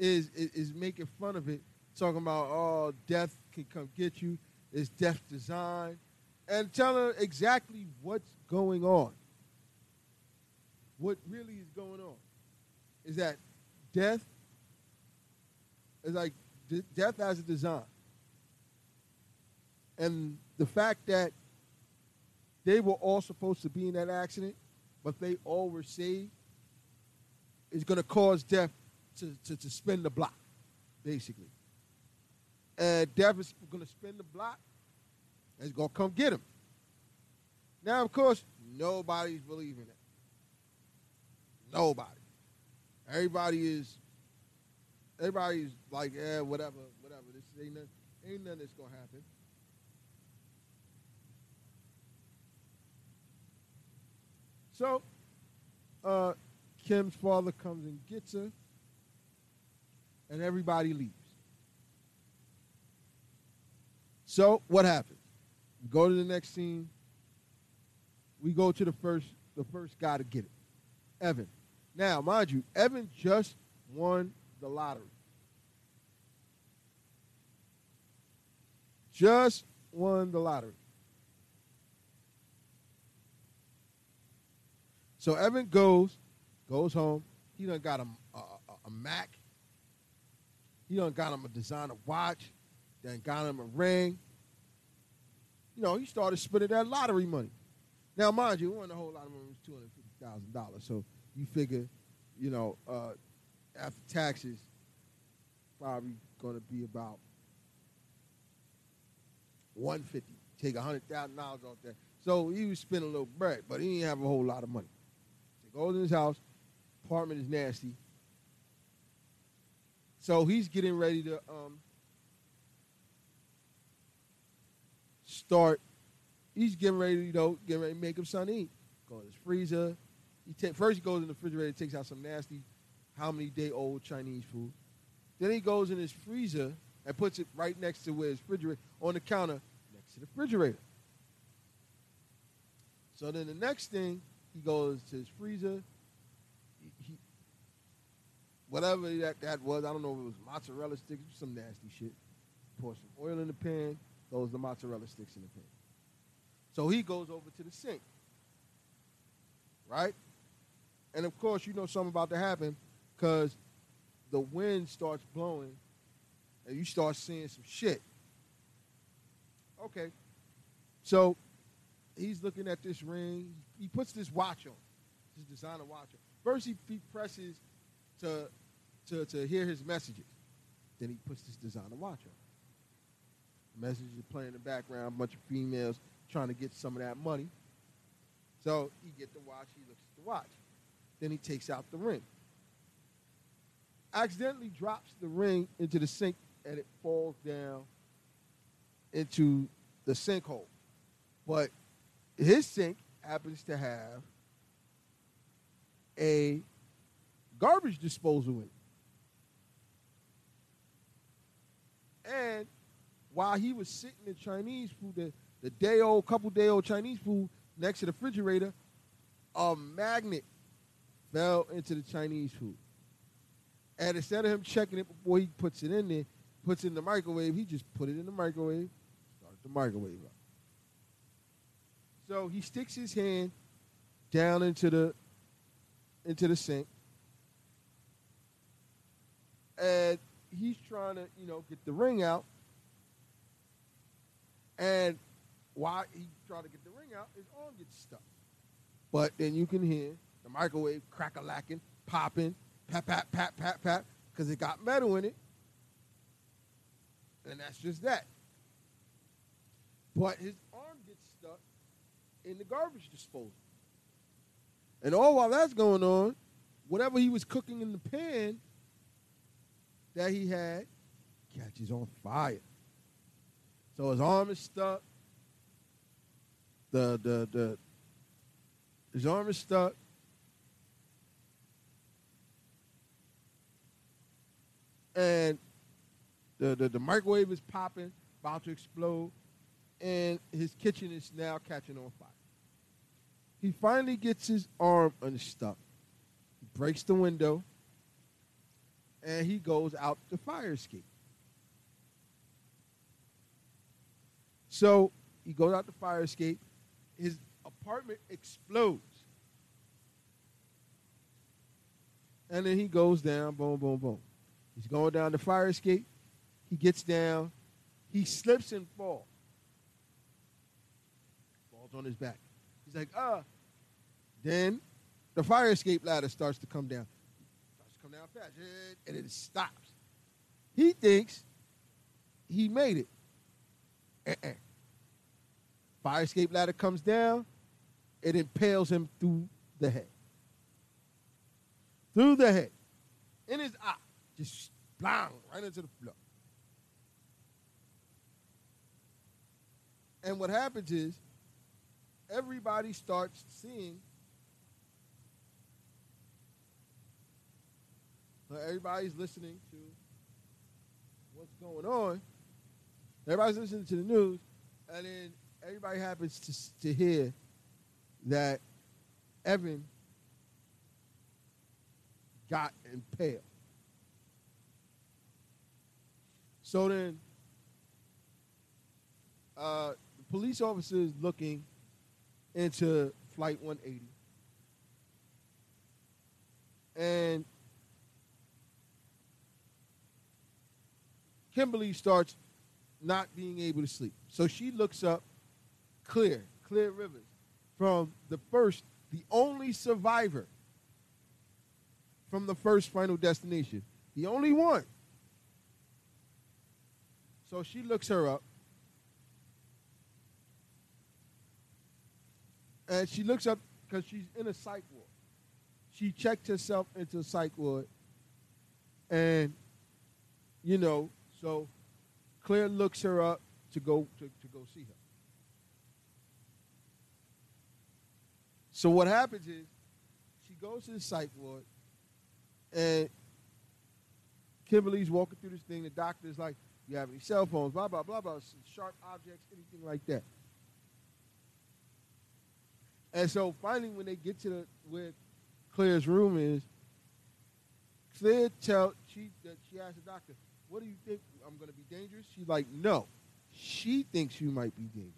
is, is is making fun of it, talking about oh, death can come get you. It's death design, and telling exactly what's going on. What really is going on is that death is like de- death has a design, and the fact that they were all supposed to be in that accident, but they all were saved, is going to cause death to, to, to spin the block, basically. And is going to spin the block, and it's going to come get him. Now, of course, nobody's believing it. Nobody. Everybody is. Everybody's like, yeah, whatever, whatever. This ain't nothing, ain't nothing that's gonna happen. So, uh, Kim's father comes and gets her, and everybody leaves. So, what happens? We go to the next scene. We go to the first, the first guy to get it, Evan. Now, mind you, Evan just won the lottery. Just won the lottery. So Evan goes, goes home. He done got a, a, a Mac. He done got him a designer watch. Then got him a ring. You know, he started spending that lottery money. Now, mind you, it wasn't a whole lot of money. Was two hundred fifty thousand dollars. So you figure, you know, uh, after taxes, probably going to be about one fifty. Take hundred thousand dollars off that. So he was spending a little bread, but he didn't have a whole lot of money. So he goes in his house. Apartment is nasty. So he's getting ready to um, start. He's getting ready, you know, getting ready to make him something to eat. Go in his freezer. He take, first he goes in the refrigerator, takes out some nasty, how many day old Chinese food. Then he goes in his freezer and puts it right next to where his refrigerator on the counter next to the refrigerator. So then the next thing he goes to his freezer. Whatever that, that was, I don't know if it was mozzarella sticks, or some nasty shit. Pour some oil in the pan, throws the mozzarella sticks in the pan. So he goes over to the sink. Right? And of course, you know something about to happen because the wind starts blowing and you start seeing some shit. Okay. So he's looking at this ring. He puts this watch on, this designer watch on. First, he, he presses to, to, to hear his messages. Then he puts this designer watch on. Messages playing in the background, a bunch of females trying to get some of that money. So he get the watch, he looks at the watch. Then he takes out the ring. Accidentally drops the ring into the sink and it falls down into the sinkhole. But his sink happens to have a garbage disposal in it. And while he was sitting in Chinese food, the, the day old, couple day old Chinese food next to the refrigerator, a magnet fell into the Chinese food. And instead of him checking it before he puts it in there, puts it in the microwave, he just put it in the microwave, started the microwave up. So he sticks his hand down into the into the sink. And he's trying to, you know, get the ring out. And while he's trying to get the ring out, his arm gets stuck. But then you can hear the microwave crack a lacking, popping, pat, pat, pat, pat, pat, because it got metal in it. And that's just that. But his arm gets stuck in the garbage disposal. And all while that's going on, whatever he was cooking in the pan that he had catches on fire. So his arm is stuck. The the the his arm is stuck. And the, the, the microwave is popping, about to explode, and his kitchen is now catching on fire. He finally gets his arm unstuck, breaks the window, and he goes out the fire escape. So he goes out the fire escape. His apartment explodes. And then he goes down, boom, boom, boom. He's going down the fire escape. He gets down. He slips and falls. Falls on his back. He's like, ah. Then the fire escape ladder starts to come down. Starts to come down fast. And it stops. He thinks he made it. Uh-uh. Fire escape ladder comes down. It impales him through the head. Through the head. In his eye. Just bang, right into the floor. And what happens is everybody starts seeing everybody's listening to what's going on. Everybody's listening to the news, and then everybody happens to, to hear that Evan got impaled. So then, uh, the police officers looking into Flight 180. And Kimberly starts not being able to sleep. So she looks up Clear, Clear Rivers, from the first, the only survivor from the first final destination. The only one. So she looks her up. And she looks up because she's in a psych ward. She checked herself into a psych ward. And, you know, so Claire looks her up to go to, to go see her. So what happens is she goes to the psych ward and Kimberly's walking through this thing. The doctor's like, you have any cell phones, blah, blah, blah, blah, sharp objects, anything like that. And so finally, when they get to the, where Claire's room is, Claire tell she that she asked the doctor, "What do you think? I'm to be dangerous?" She's like, "No." She thinks you might be dangerous.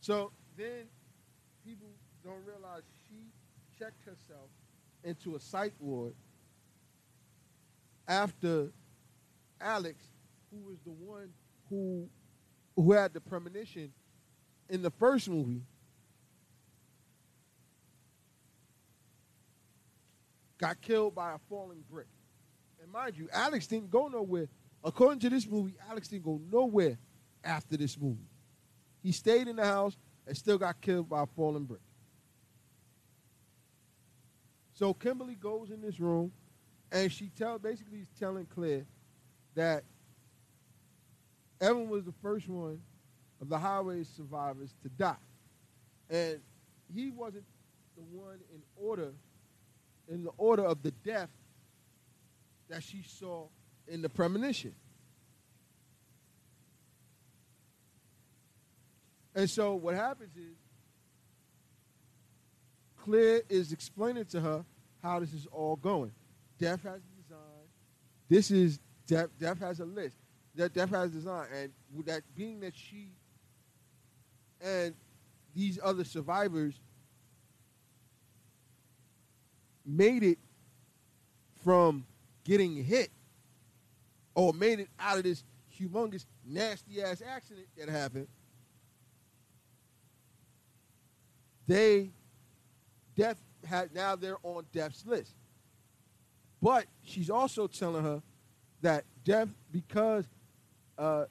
So then people don't realize she checked herself into a psych ward after Alex, who was the one who who had the premonition in the first movie, got killed by a falling brick. And mind you, Alex didn't go nowhere. According to this movie, Alex didn't go nowhere after this movie. He stayed in the house and still got killed by a falling brick. So Kimberly goes in this room and she tell basically is telling Claire that Evan was the first one of the highway survivors to die. And he wasn't the one in order in the order of the death that she saw in the premonition. And so what happens is Claire is explaining to her how this is all going. Death has a design. This is Death. Death has a list. That Death has a design, and that being that she and these other survivors made it from getting hit or made it out of this humongous nasty ass accident that happened they death had now they're on death's list. But she's also telling her that death because uh,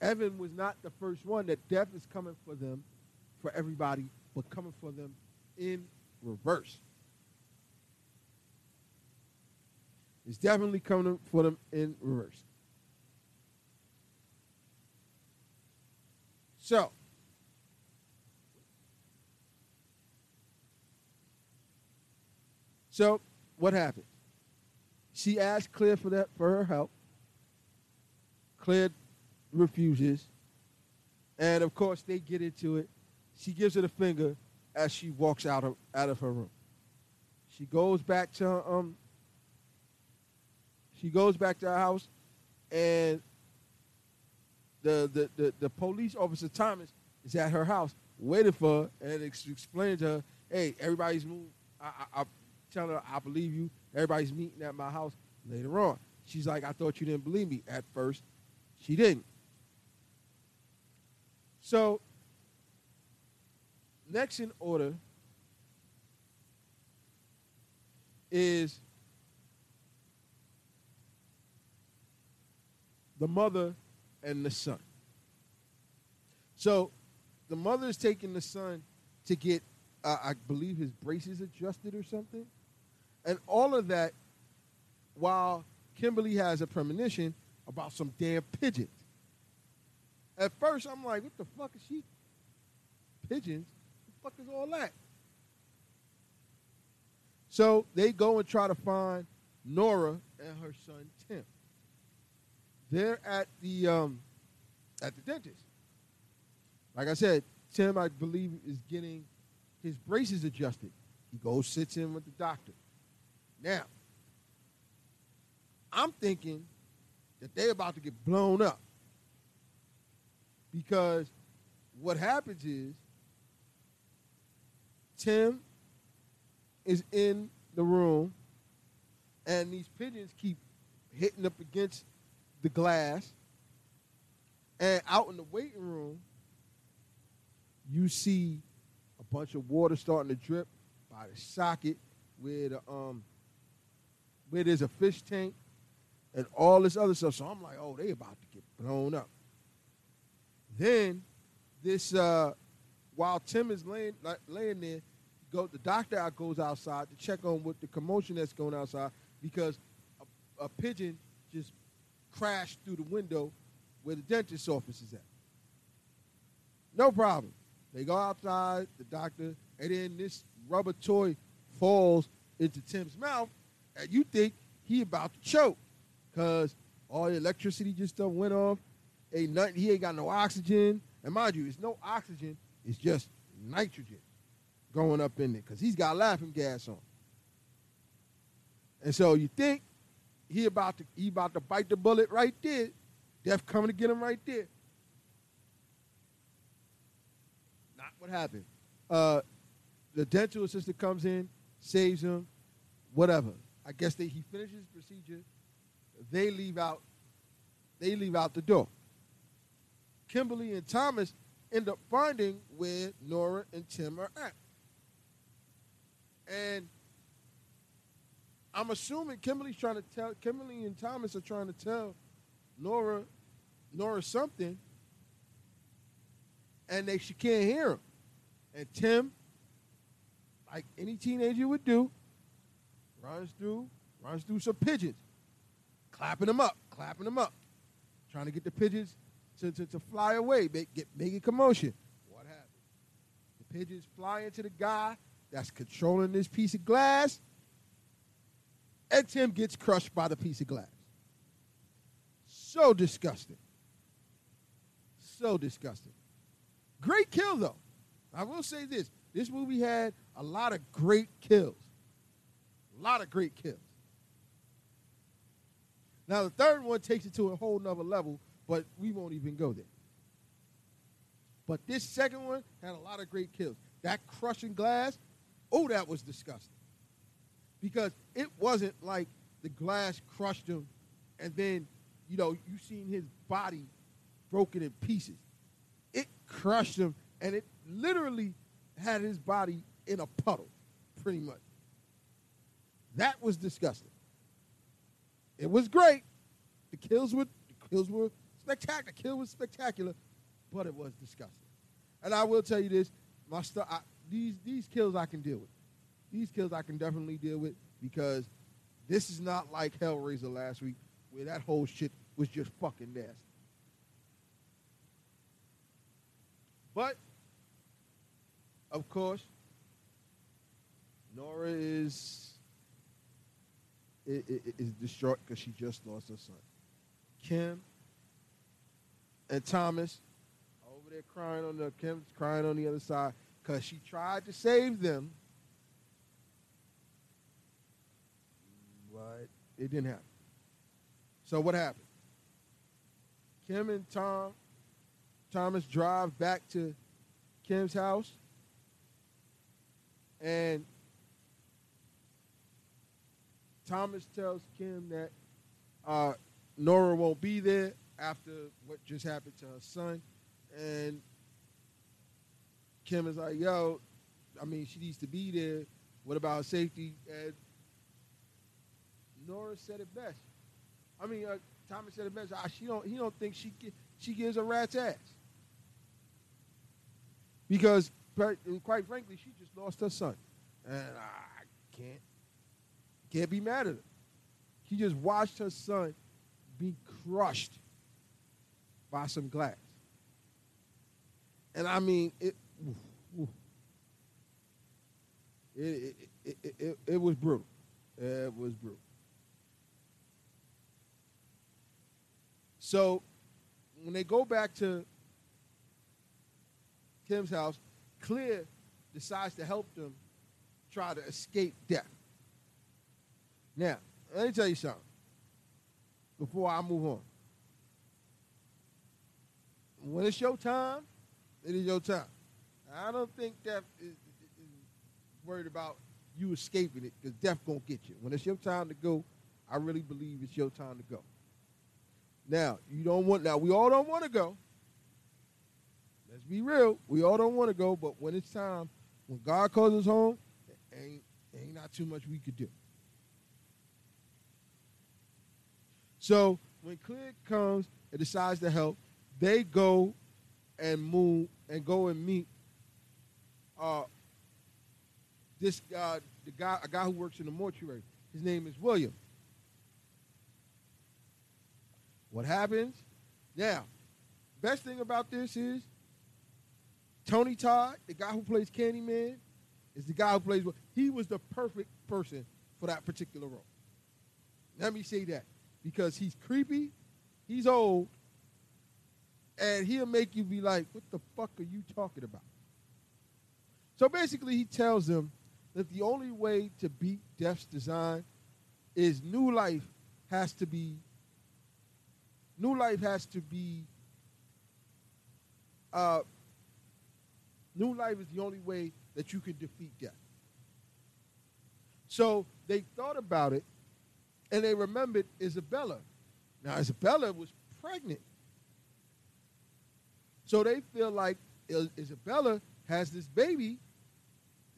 evan was not the first one that death is coming for them for everybody but coming for them in reverse. It's definitely coming for them in reverse. So, so what happened? She asked Claire for that for her help. Claire refuses, and of course they get into it. She gives her the finger as she walks out of out of her room. She goes back to um. She goes back to her house, and the the the, the police officer Thomas is at her house waiting for her and ex- explaining to her, "Hey, everybody's moved. I, I, I tell her I believe you. Everybody's meeting at my house later on." She's like, "I thought you didn't believe me at first." She didn't. So next in order is the mother and the son. So the mother is taking the son to get, uh, I believe, his braces adjusted or something. And all of that while Kimberly has a premonition about some damn pigeons. At first, I'm like, what the fuck is she? Pigeons? Fuck is all that? So they go and try to find Nora and her son Tim. They're at the um, at the dentist. Like I said, Tim, I believe, is getting his braces adjusted. He goes, sits in with the doctor. Now, I'm thinking that they're about to get blown up because what happens is Tim is in the room and these pigeons keep hitting up against the glass and out in the waiting room you see a bunch of water starting to drip by the socket where the um where there's a fish tank and all this other stuff. So I'm like, oh, they about to get blown up. Then this uh while Tim is laying like, laying there, go the doctor out goes outside to check on what the commotion that's going outside because a, a pigeon just crashed through the window where the dentist's office is at. No problem. They go outside, the doctor, and then this rubber toy falls into Tim's mouth, and you think he about to choke because all the electricity just stuff went off. Ain't nothing. He ain't got no oxygen, and mind you, it's no oxygen. It's just nitrogen going up in there because he's got laughing gas on. And so you think he about to he about to bite the bullet right there. Death coming to get him right there. Not what happened. Uh, the dental assistant comes in, saves him, whatever. I guess they, he finishes the procedure. They leave out. They leave out the door. Kimberly and Thomas end up finding where Nora and Tim are at. And I'm assuming Kimberly's trying to tell Kimberly and Thomas are trying to tell Nora Nora something, and they she can't hear him. And Tim, like any teenager would do, runs through runs through some pigeons, clapping them up, clapping them up, trying to get the pigeons to, to, to fly away, make get making commotion. What happens? The pigeons fly into the guy that's controlling this piece of glass, and Tim gets crushed by the piece of glass. So disgusting. So disgusting. Great kill, though. I will say this this movie had a lot of great kills. A lot of great kills. Now, the third one takes it to a whole nother level, but we won't even go there. But this second one had a lot of great kills. That crushing glass, oh, that was disgusting. Because it wasn't like the glass crushed him and then, you know, you seen his body broken in pieces. It crushed him and it literally had his body in a puddle, pretty much. That was disgusting. It was great. The kills were the kills were spectacular. The kill was spectacular, but it was disgusting. And I will tell you this: my stu- I, these these kills I can deal with. These kills I can definitely deal with because this is not like Hellraiser last week where that whole shit was just fucking nasty. But of course, Nora is is distraught because she just lost her son. Kim and Thomas over there crying on the Kim's crying on the other side because she tried to save them, but it didn't happen. So what happened? Kim and Tom, Thomas drive back to Kim's house, and Thomas tells Kim that uh, Nora won't be there after what just happened to her son, and Kim is like, "Yo, I mean, she needs to be there. What about safety?" And Nora said it best. I mean, uh, Thomas said it best. Ah, she don't. He don't think she she gives a rat's ass because, quite frankly, she just lost her son, and I can't can't be mad at her. She just watched her son be crushed by some glass, and I mean it. Oof, it, it, it, it, it was brutal. It was brutal. So when they go back to Kim's house, Clear decides to help them try to escape death. Now, let me tell you something before I move on. When it's your time, it is your time. I don't think death is, is worried about you escaping it because death gonna get you. When it's your time to go, I really believe it's your time to go. Now, you don't want now we all don't want to go. Let's be real. We all don't want to go, but when it's time, when God calls us home, ain't ain't not too much we could do. So when Clear comes and decides to help, they go and move and go and meet uh this uh the guy a guy who works in the mortuary. His name is William. What happens? Now, best thing about this is Tony Todd, the guy who plays Candyman, is the guy who plays. He was the perfect person for that particular role. Let me say that because he's creepy, he's old, and he'll make you be like, "What the fuck are you talking about?" So basically, he tells them that the only way to beat Death's design is new life has to be new life has to be uh, new life is the only way that you can defeat death. So they thought about it and they remembered Isabella. Now Isabella was pregnant. So they feel like Isabella has this baby.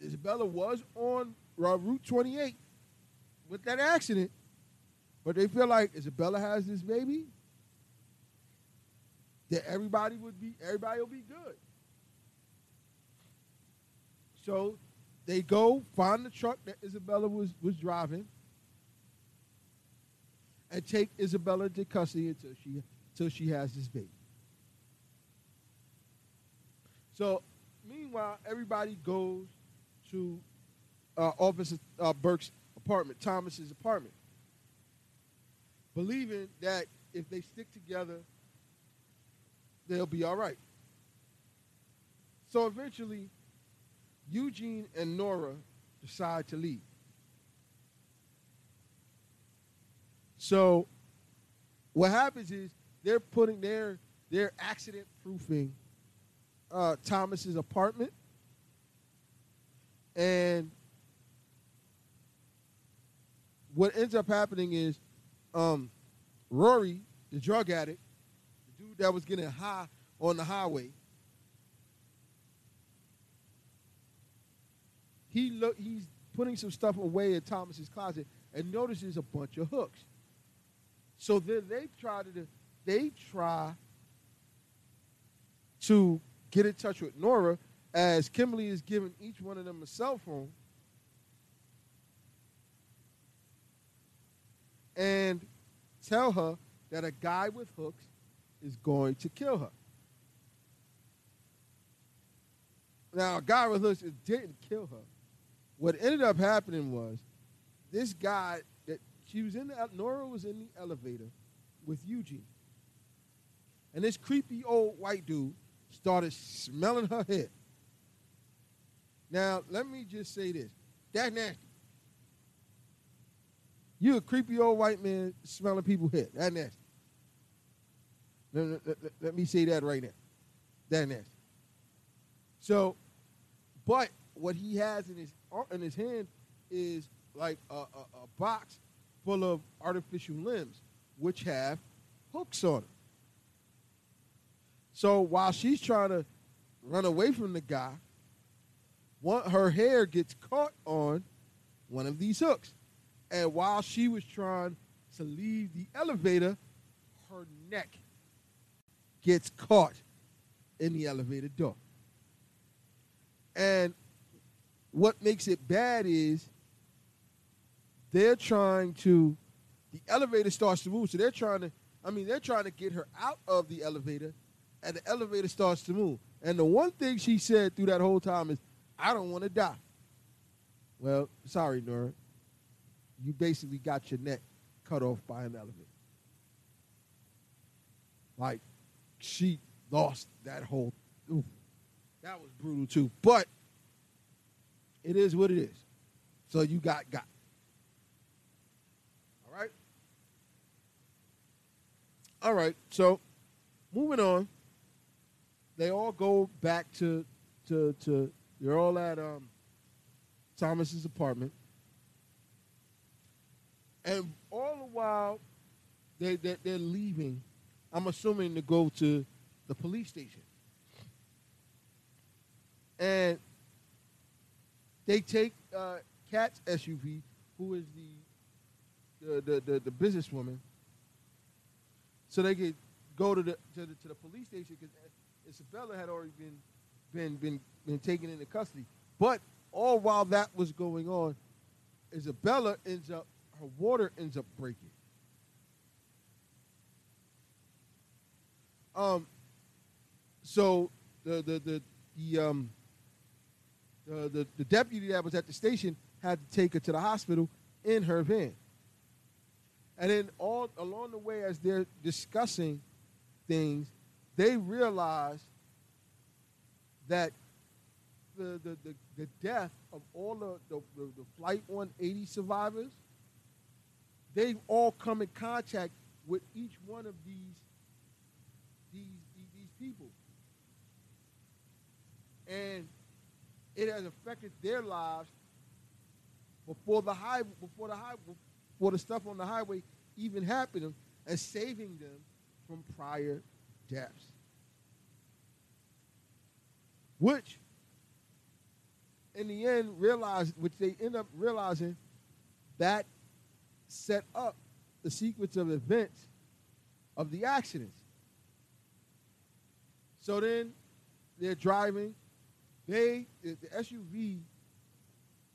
Isabella was on Route 28 with that accident. But they feel like Isabella has this baby that everybody would be everybody will be good. So they go find the truck that Isabella was was driving and take Isabella to custody until she until she has this baby. So meanwhile, everybody goes to uh, Officer uh, Burke's apartment, Thomas's apartment, believing that if they stick together, they'll be all right. So eventually, Eugene and Nora decide to leave. So what happens is they're putting their they're accident proofing uh, Thomas's apartment, and what ends up happening is um, Rory, the drug addict, the dude that was getting high on the highway, he look he's putting some stuff away in Thomas's closet and notices a bunch of hooks. So then they try to they try to get in touch with Nora as Kimberly is giving each one of them a cell phone. And tell her that a guy with hooks is going to kill her. Now, a guy with hooks didn't kill her. What ended up happening was this guy that she was in the Nora was in the elevator with Eugene. And this creepy old white dude started smelling her head. Now, let me just say this. That's nasty. You a creepy old white man smelling people's head. That's nasty. Let, let- let- me say that right now. That's nasty. So, but what he has in his uh, in his hand is like a, a, a box full of artificial limbs, which have hooks on them. So while she's trying to run away from the guy, one her hair gets caught on one of these hooks, and while she was trying to leave the elevator, her neck gets caught in the elevator door. And what makes it bad is they're trying to the elevator starts to move. So they're trying to i mean they're trying to get her out of the elevator and the elevator starts to move. And the one thing she said through that whole time is i don't want to die well sorry nora you basically got your neck cut off by an elephant. like she lost that whole that was brutal too but it is what it is so you got got all right. All right. So, moving on. They all go back to to to. They're all at um, Thomas's apartment, and all the while they, they they're leaving. I'm assuming to go to the police station, and they take uh, Kat's SUV, who is the the the, the, the businesswoman, so they could go to the to the, to the police station because Isabella had already been been been been taken into custody. But all while that was going on, Isabella ends up her water ends up breaking. Um. So the the the the um the, the the deputy that was at the station had to take her to the hospital in her van. And then all along the way, as they're discussing things, they realize that the the, the, the death of all the, the, the, Flight 180 survivors, they've all come in contact with each one of these these these, these people. And it has affected their lives before the high before the high before the stuff on the highway even happened and saving them from prior deaths. Which in the end realize which they end up realizing that set up the sequence of events of the accidents. So then they're driving, they the, SUV,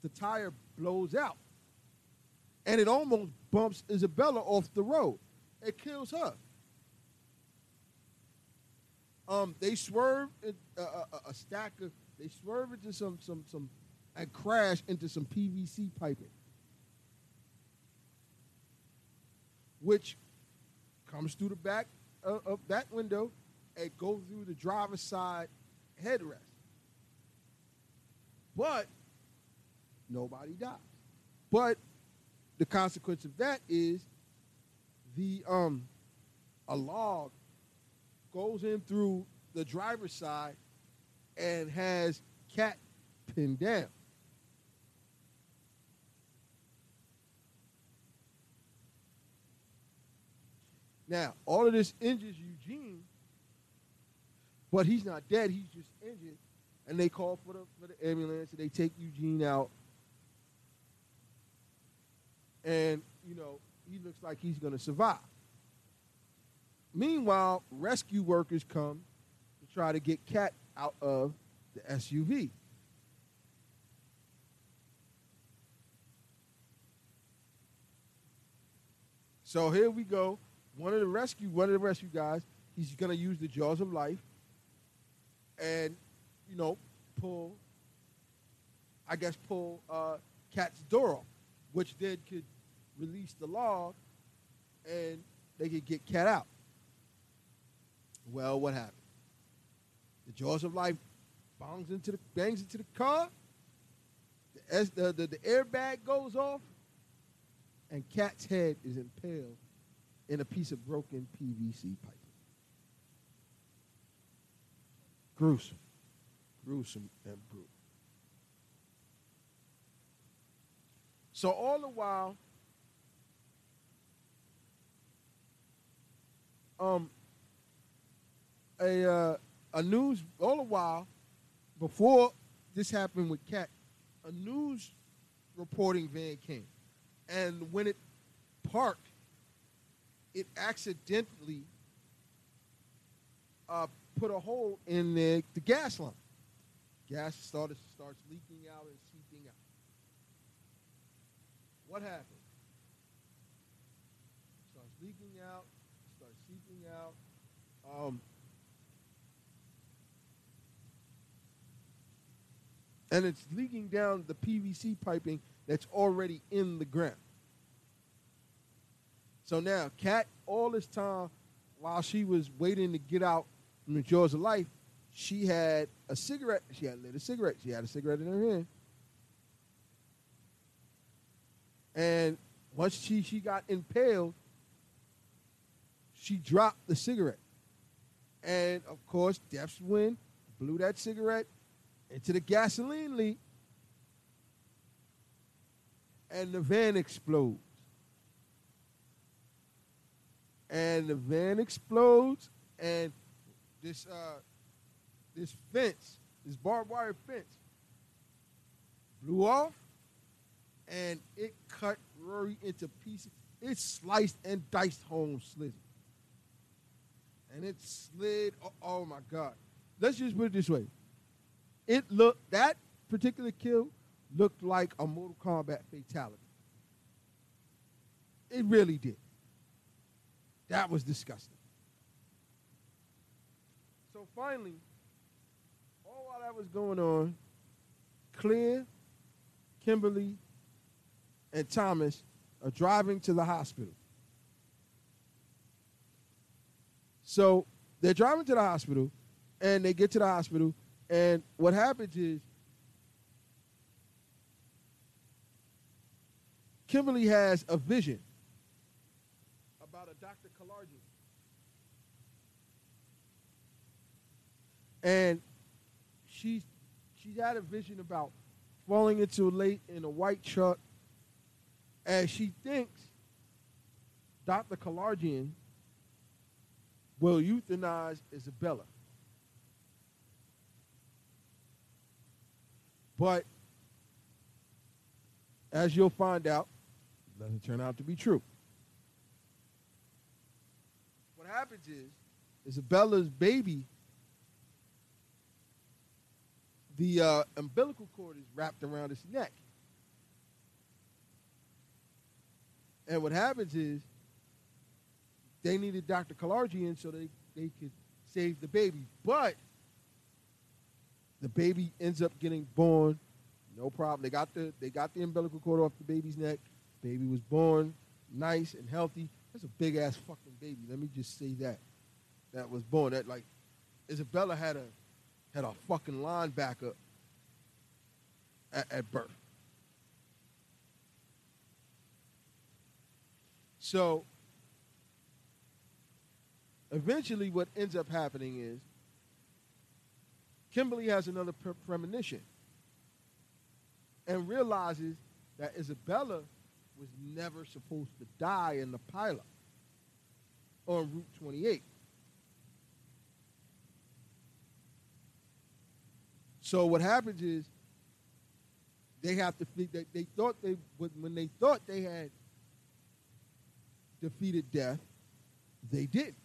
the tire blows out. And it almost bumps Isabella off the road. It kills her. Um, they swerve in, uh, a, a stack of. They swerve into some some some, and crash into some PVC piping, which comes through the back of, of that window and go through the driver's side headrest. But nobody dies. But the consequence of that is the um a log goes in through the driver's side and has Kat pinned down. Now, all of this injures Eugene, but he's not dead. He's just injured, and they call for the for the ambulance. And they take Eugene out, and you know he looks like he's going to survive. Meanwhile, rescue workers come to try to get Kat out of the SUV. So here we go. One of the rescue, one of the rescue guys, he's gonna use the jaws of life, and you know, pull. I guess pull uh, Kat's door off, which then could release the log, and they could get Cat out. Well, what happened? The jaws of life bangs into the bangs into the car. The, S, the, the, the airbag goes off, and Kat's head is impaled in a piece of broken PVC pipe. Gruesome, gruesome, and brutal. So all the while, um, a uh, a news all the while before this happened with Kat, a news reporting van came, and when it parked, it accidentally uh, put a hole in the, the gas line. Gas started starts leaking out and seeping out. What happened? Starts leaking out, starts seeping out. Um, and it's leaking down the PVC piping that's already in the ground. So now, Kat, all this time while she was waiting to get out from the jaws of life, she had a cigarette. She had lit a cigarette. She had a cigarette in her hand. And once she, she got impaled, she dropped the cigarette. And of course, Death's Wind blew that cigarette into the gasoline leak. And the van explodes. And the van explodes, and this uh, this fence, this barbed wire fence, blew off, and it cut Rory into pieces. It sliced and diced home Slizzy. And it slid. Oh, oh my God. Let's just put it this way. It looked, that particular kill looked like a Mortal Kombat fatality. It really did. That was disgusting. So finally, all while that was going on, Claire, Kimberly, and Thomas are driving to the hospital. So they're driving to the hospital, and they get to the hospital, and what happens is Kimberly has a vision about a Dr. Kalarji. And she's she's had a vision about falling into a lake in a white truck and she thinks Dr. Kalarjian will euthanize Isabella. But as you'll find out, it doesn't turn out to be true. What happens is Isabella's baby, the uh, umbilical cord is wrapped around its neck. And what happens is they needed Dr. Kalarjian so they, they could save the baby. But the baby ends up getting born, no problem. They got the they got the umbilical cord off the baby's neck. Baby was born nice and healthy. That's a big ass fucking baby. Let me just say that. That was born. That like Isabella had a had a fucking linebacker at, at birth. So eventually, what ends up happening is Kimberly has another pre- premonition and realizes that Isabella was never supposed to die in the pilot on Route 28. So what happens is they have to think that they thought they when they thought they had defeated death, they did.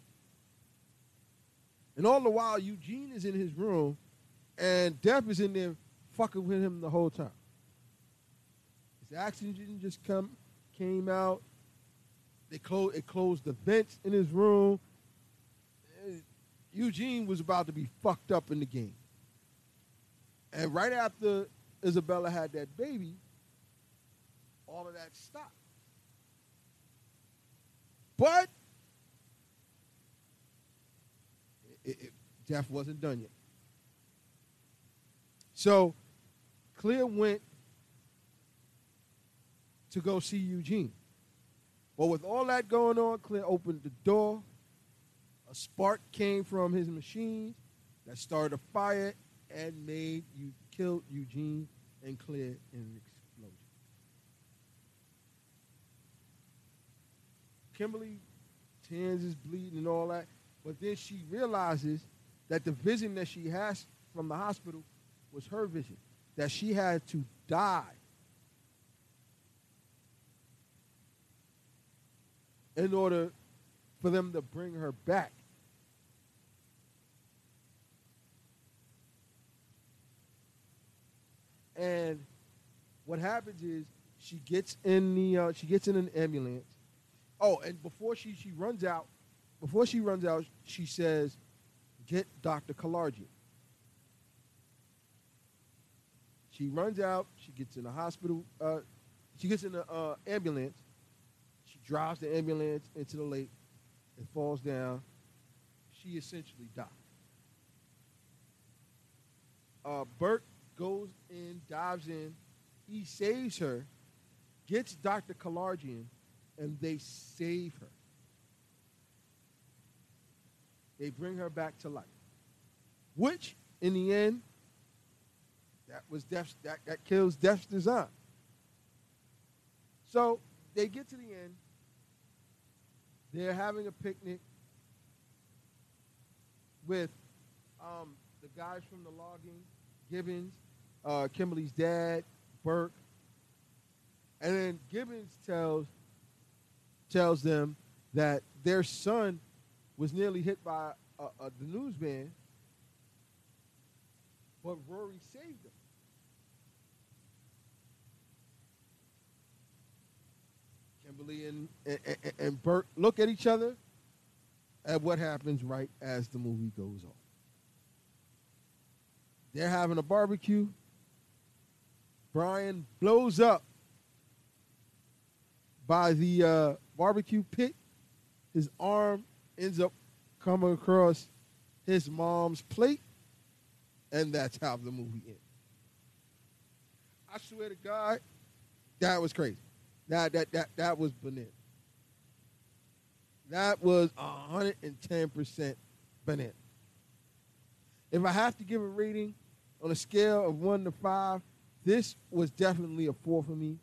And all the while, Eugene is in his room And Depp is in there fucking with him the whole time. His oxygen just come came out. They closed it closed the vents in his room. Eugene was about to be fucked up in the game. And right after Isabella had that baby, all of that stopped. But it, it, Jeff wasn't done yet. So Clear went to go see Eugene. But with all that going on, Clear opened the door. A spark came from his machine that started a fire and made you killed Eugene and Clear in an explosion. Kimberly hands is bleeding and all that, but then she realizes that the vision that she has from the hospital was her vision, that she had to die in order for them to bring her back. And what happens is she gets in the uh, she gets in an ambulance. Oh, and before she she runs out, before she runs out, she says, "Get Dr. Kalarji." She runs out. She gets in the hospital. Uh, she gets in the uh, ambulance. She drives the ambulance into the lake. and falls down. She essentially dies. Uh, goes in, dives in. He saves her, gets Dr. Kalarjian, and they save her. They bring her back to life. Which, in the end, that was death's, that, that kills death's design. So they get to the end. They're having a picnic with um, the guys from the logging, Gibbons, uh, Kimberly's dad, Burke, and then Gibbons tells tells them that their son was nearly hit by a, a, the newsman, but Rory saved him. And, and, and, look at each other at what happens right as the movie goes on. They're having a barbecue. Brian blows up by the uh, barbecue pit. His arm ends up coming across his mom's plate, and that's how the movie ends. I swear to God, that was crazy. That that that that was banana. That was hundred and ten percent banana. If I have to give a rating on a scale of one to five, this was definitely a four for me.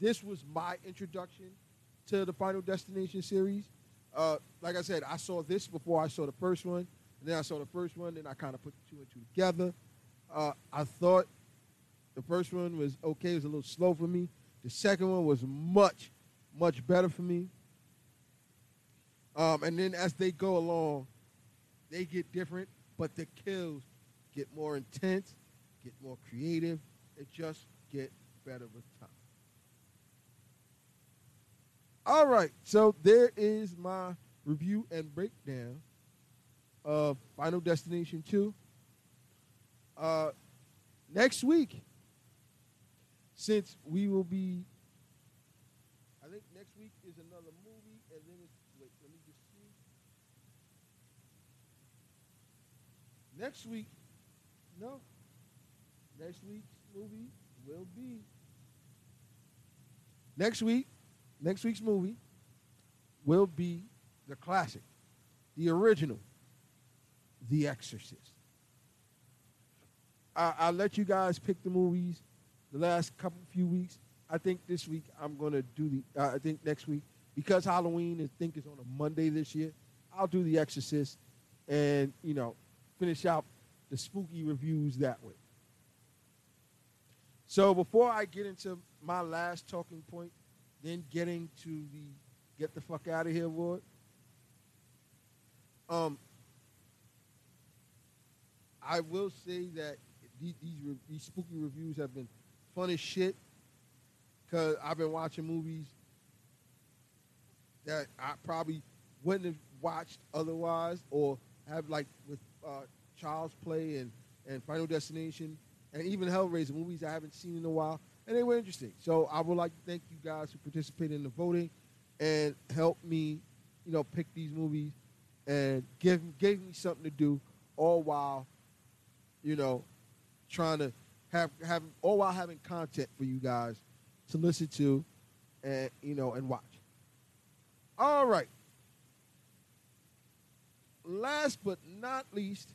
This was my introduction to the Final Destination series. Uh, like I said, I saw this before I saw the first one, and then I saw the first one, and I kind of put the two and two together. Uh, I thought the first one was okay; it was a little slow for me. The second one was much, much better for me. Um, and then as they go along, they get different, but the kills get more intense, get more creative. It just get better with time. All right, so there is my review and breakdown of Final Destination 2. Uh, next week, since we will be, I think next week is another movie, and then it's, wait, let me just see. Next week, no, next week's movie will be, next week, next week's movie will be the classic, the original, The Exorcist. I, I'll let you guys pick the movies the last couple few weeks. I think this week I'm gonna do the. Uh, I think next week because Halloween I think is on a Monday this year. I'll do The Exorcist, and you know, finish out the spooky reviews that way. So before I get into my last talking point, then getting to the get the fuck out of here ward. Um, I will say that these these, these spooky reviews have been fun as shit. Cause I've been watching movies that I probably wouldn't have watched otherwise, or have like with uh, Child's Play and and Final Destination, and even Hellraiser movies I haven't seen in a while, and they were interesting. So I would like to thank you guys who participated in the voting and helped me, you know, pick these movies and give gave me something to do, all while, you know, trying to have have all while having content for you guys to listen to, and you know, and watch. All right. Last but not least,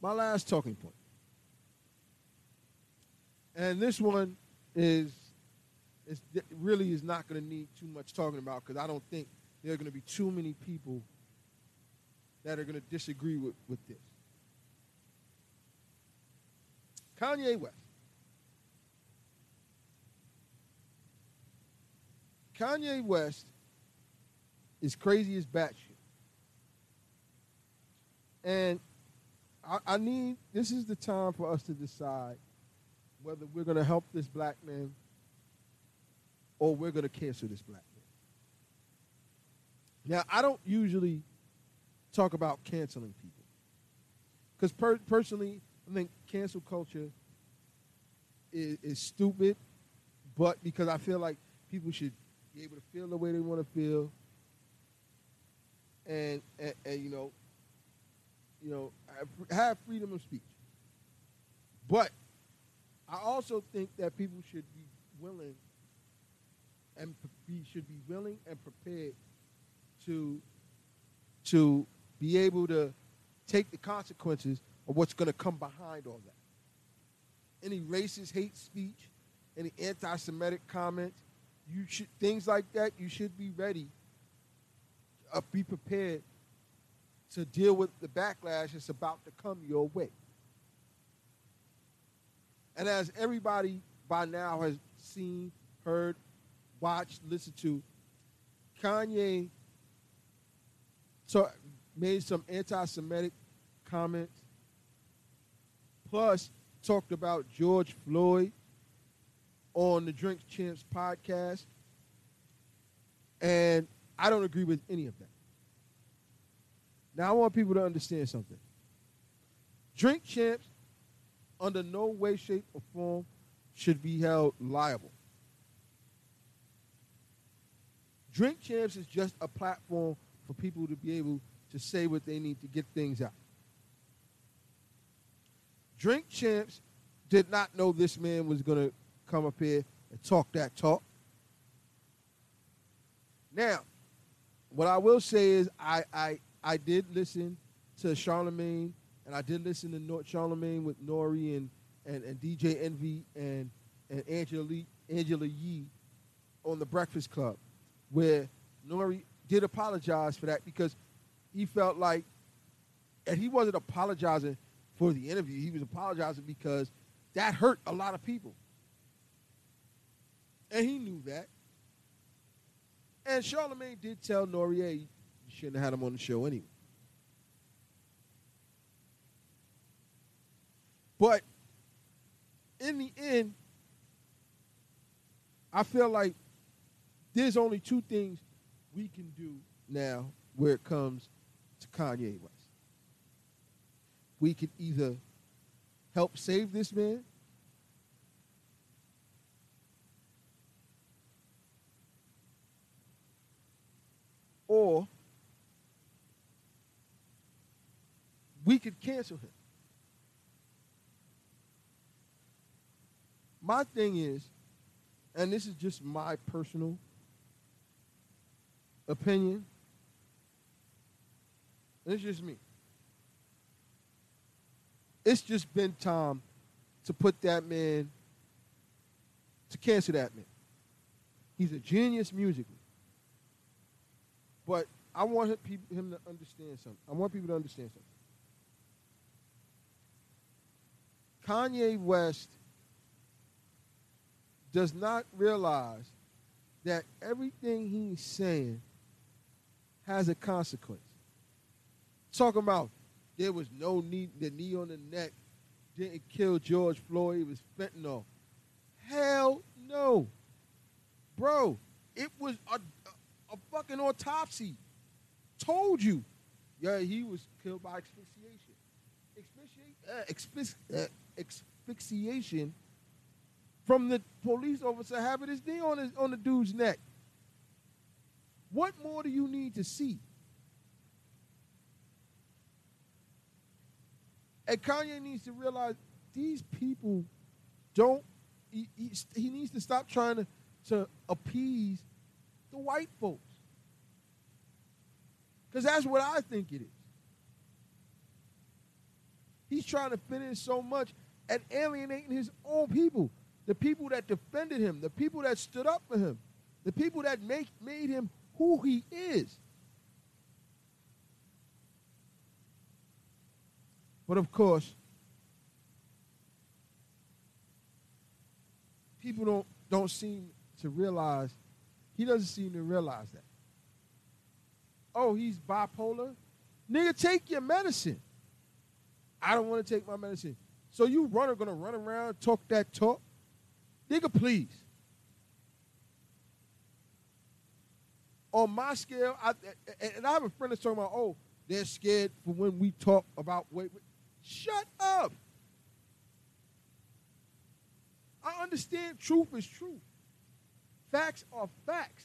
my last talking point. And this one is, is really is not going to need too much talking about because I don't think there are going to be too many people that are going to disagree with, with this. Kanye West. Kanye West is crazy as batshit. And I, I need, this is the time for us to decide whether we're going to help this black man or we're going to cancel this black man. Now, I don't usually talk about canceling people. Because per- personally, I think cancel culture is, is stupid, but because I feel like people should be able to feel the way they want to feel, and, and, and you know, you know, have- freedom of speech. But I also think that people should be willing and be, should be willing and prepared to to be able to take the consequences of what's going to come behind all that. Any racist hate speech, any anti-Semitic comments, you should things like that. You should be ready, uh, be prepared to deal with the backlash that's about to come your way. And as everybody by now has seen, heard, watched, listened to, Kanye so made some anti-Semitic comments, plus talked about George Floyd on the Drink Champs podcast, and I don't agree with any of that. Now I want people to understand something. Drink Champs, under no way, shape, or form, should be held liable. Drink Champs is just a platform for people to be able to say what they need to get things out. Drink Champs did not know this man was going to come up here and talk that talk. Now, what I will say is I I, I did listen to Charlemagne and I did listen to Nor- Charlemagne with Nori and, and, and DJ Envy and, and Angela, Lee, Angela Yee on the Breakfast Club, where Nori did apologize for that because he felt like, and he wasn't apologizing for the interview, he was apologizing because that hurt a lot of people. And he knew that. And Charlemagne did tell Nori, hey, you shouldn't have had him on the show anyway. But in the end, I feel like there's only two things we can do now where it comes to Kanye West. We can either help save this man or we could cancel him. My thing is, and this is just my personal opinion, it's just me. It's just been time to put that man, to cancel that man. He's a genius musically. But I want him, him to understand something. I want people to understand something. Kanye West does not realize that everything he's saying has a consequence. Talking about there was no knee, the knee on the neck didn't kill George Floyd. It was fentanyl. Hell no, bro. It was a, a, fucking autopsy. Told you, yeah, he was killed by asphyxiation. Asphyxiation, uh, uh, asphyxiation from the police officer having his knee on his on the dude's neck. What more do you need to see? And Kanye needs to realize these people don't. He, he, he needs to stop trying to, to appease the white folks. Because that's what I think it is. He's trying to fit in so much and alienating his own people. The people that defended him, the people that stood up for him, the people that make, made him who he is. But of course, people don't don't seem to realize he doesn't seem to realize that. Oh, he's bipolar? Nigga, take your medicine. I don't want to take my medicine. So you runner gonna run around, talk that talk? Nigga, please. On my scale, I, and I have a friend that's talking about, oh, they're scared for when we talk about wait. Shut up. I understand truth is truth. Facts are facts.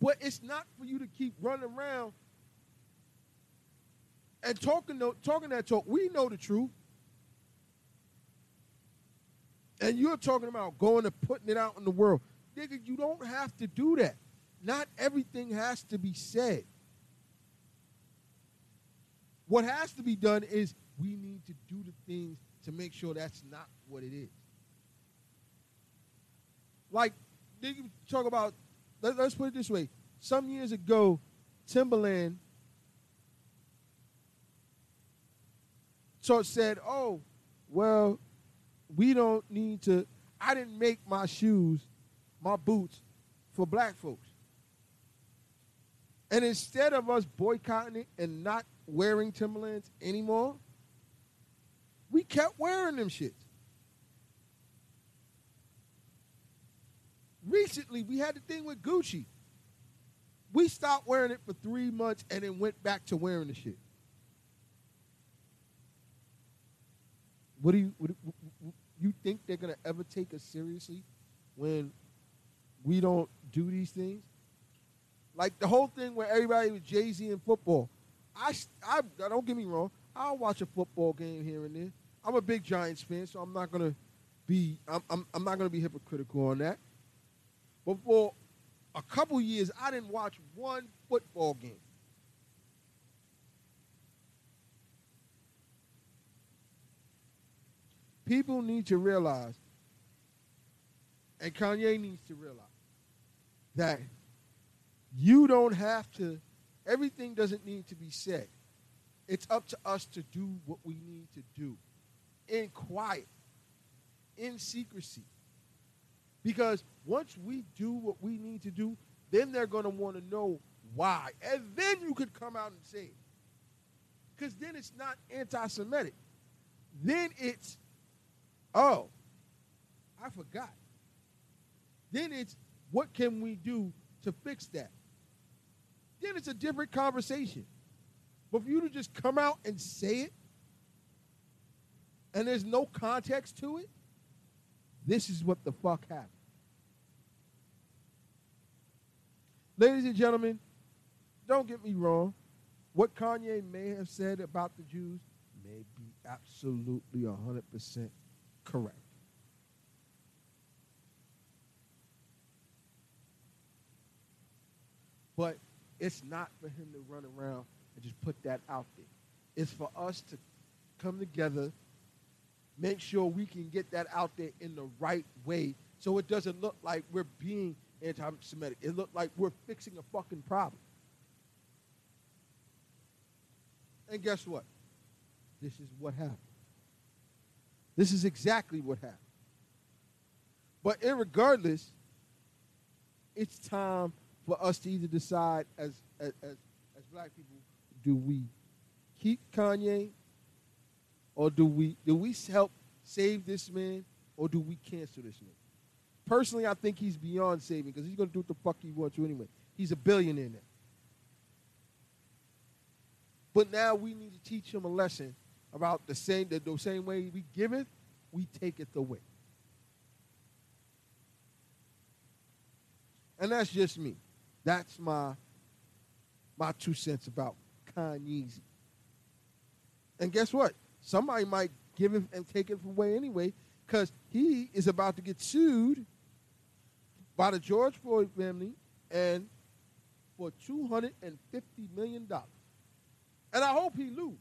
But it's not for you to keep running around and talking talking that talk. We know the truth. And you're talking about going and putting it out in the world. Nigga, you don't have to do that. Not everything has to be said. What has to be done is we need to do the things to make sure that's not what it is. Like, nigga, talk about, let, us put it this way. Some years ago, Timberland so said, oh, well, we don't need to, I didn't make my shoes, my boots for black folks. And instead of us boycotting it and not wearing Timberlands anymore, we kept wearing them shits. Recently, we had the thing with Gucci. We stopped wearing it for three months and then went back to wearing the shit. What do you what, you think they're gonna ever take us seriously when we don't do these things? Like the whole thing where everybody was Jay Z in football. I, I don't get me wrong. I'll watch a football game here and there. I'm a big Giants fan, so I'm not gonna be I'm, I'm, I'm not gonna be hypocritical on that. But for a couple years, I didn't watch one football game. People need to realize, and Kanye needs to realize, that you don't have to, everything doesn't need to be said. It's up to us to do what we need to do in quiet, in secrecy. Because once we do what we need to do, then they're going to want to know why. And then you could come out and say it. Because then it's not anti Semitic. Then it's, oh, I forgot. Then it's, what can we do to fix that? Then it's a different conversation. But for you to just come out and say it, and there's no context to it, this is what the fuck happened. Ladies and gentlemen, don't get me wrong. What Kanye may have said about the Jews may be absolutely 100% correct. But it's not for him to run around and just put that out there. It's for us to come together, make sure we can get that out there in the right way so it doesn't look like we're being anti Semitic. It looked like we're fixing a fucking problem. And guess what? This is what happened. This is exactly what happened. But regardless, it's time for us to either decide as as as, black people, do we keep Kanye, or do we do we help save this man, or do we cancel this man? Personally, I think he's beyond saving because he's going to do what the fuck he wants to anyway. He's a billionaire now. But now we need to teach him a lesson about the same the, the same way we give it, we take it away. And that's just me. That's my my two cents about Kanye. And guess what? Somebody might give it and take it away anyway, because he is about to get sued by the George Floyd family and for two hundred and fifty million dollars. And I hope he loses.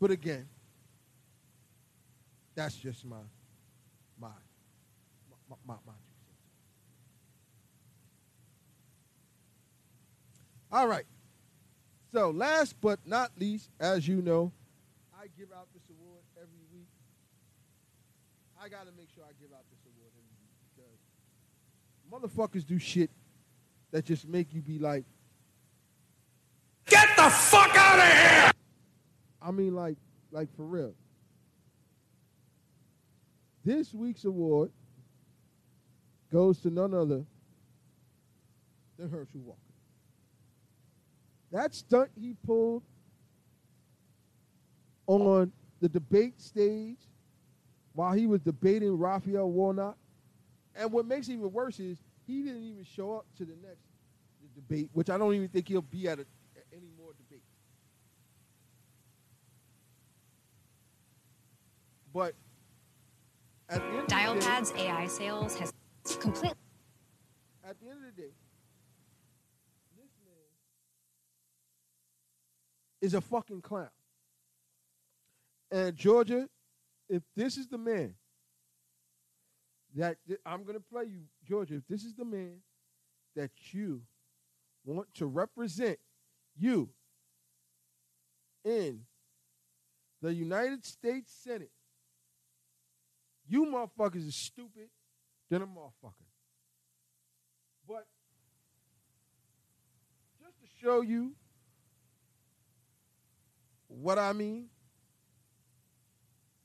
But again, that's just my my my my. All right. So last but not least, as you know, I give out this award every week. I gotta make sure I give out this award every week because motherfuckers do shit that just make you be like, Get the fuck out of here! I mean, like, like for real. This week's award goes to none other than Herschel Walker. That stunt he pulled on the debate stage while he was debating Raphael Warnock. And what makes it even worse is he didn't even show up to the next debate, which I don't even think he'll be at, a, at any more debates. But at the end day- DialPad's AI sales has completely. at the end of the day, this man is a fucking clown. And Georgia, if this is the man that I'm going to play you, Georgia, if this is the man that you want to represent you in the United States Senate, you motherfuckers are stupid than a motherfucker. But just to show you what I mean,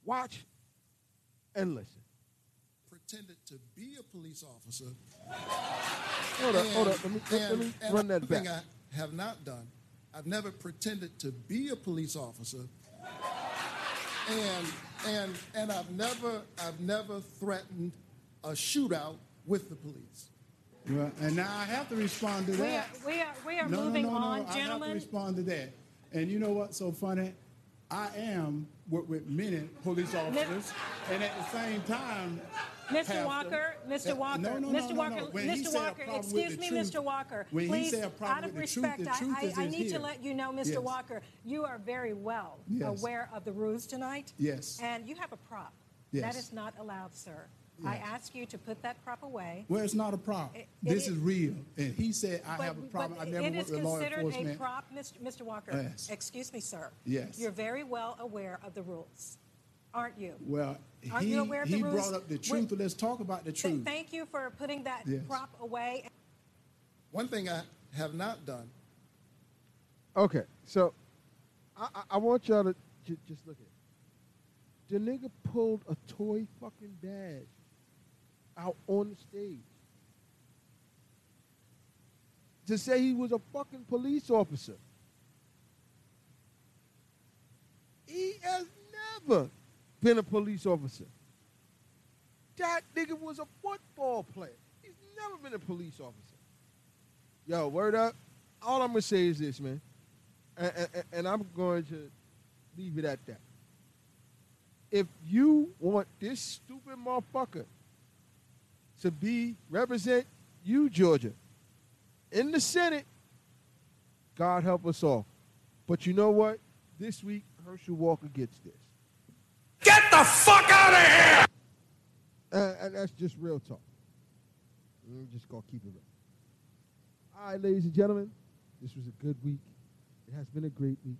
watch and listen. pretended to be a police officer. Hold up, hold up. Let me, let, let me and run that back. I have not done. I've never pretended to be a police officer, and and and I've never I've never threatened a shootout with the police. Well, and now I have to respond to We that. are, we are, we are no, moving no, no, no. on, I have to respond to that. And you know what's so funny? I am work with many police officers, and at the same time, Mr. have Walker, Mr. Walker, no, no, Mr. no, no, Walker, no. When Mr. Walker, excuse me, truth- Mr. Walker. when he Please, say a out of with the truth, respect, the I- truth I, is I in need to let you know, Mr. Yes. Walker, you are very well Yes. aware of the rules tonight. Yes. And you have a prop. Yes. That is not allowed, sir. I ask you to put that prop away. well, it's not a prop. It- this it is is- real, and he said I But- have a problem. I never worked with law considered a enforcement. prop, Mr. Mr. Walker. Yes. Excuse me, sir. Yes. You're very well aware of the rules, aren't you? Well, Aren't he, you aware of the he rules? brought up the truth. When- Let's talk about the Th- truth. Thank you for putting that Yes. prop away. One thing I have not done. Okay, so I, I, I want y'all to j- just look at it. The nigga pulled a toy fucking badge out on the stage to say he was a fucking police officer. He has never been a police officer. That nigga was a football player. He's never been a police officer. Yo, word up. All I'm gonna say is this, man, and, and, and I'm going to leave it at that. If you want this stupid motherfucker to be represent you, Georgia, in the Senate, God help us all. But you know what? This week, Herschel Walker gets this. Get the fuck out of here! And, and that's just real talk. I'm just gonna keep it real. All right, ladies and gentlemen, this was a good week. It has been a great week.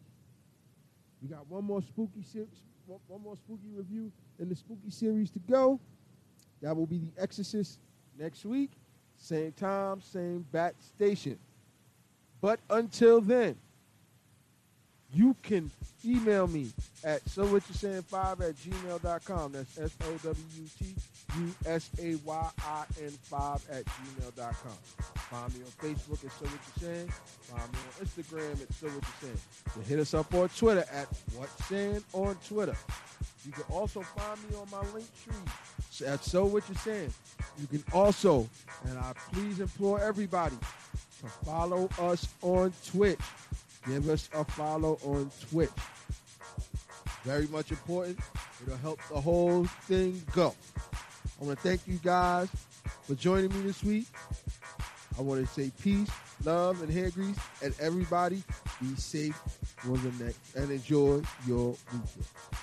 We got one more spooky series, one more spooky review in the spooky series to go. That will be The Exorcist next week. Same time, same bat station. But until then, you can email me at so what you saying 5 at gmail.com. That's S O W T U S A Y I N 5 at gmail.com. Find me on Facebook at So What You Saying. Find me on Instagram at So What You Saying. Hit us up on Twitter at What Saying on Twitter. You can also find me on my link tree at So What You Saying. You can also, and I please implore everybody to follow us on Twitch. Give us a follow on Twitch. Very much important. It'll help the whole thing go. I want to thank you guys for joining me this week. I want to say peace, love, and hair grease, and everybody be safe on the next and enjoy your weekend.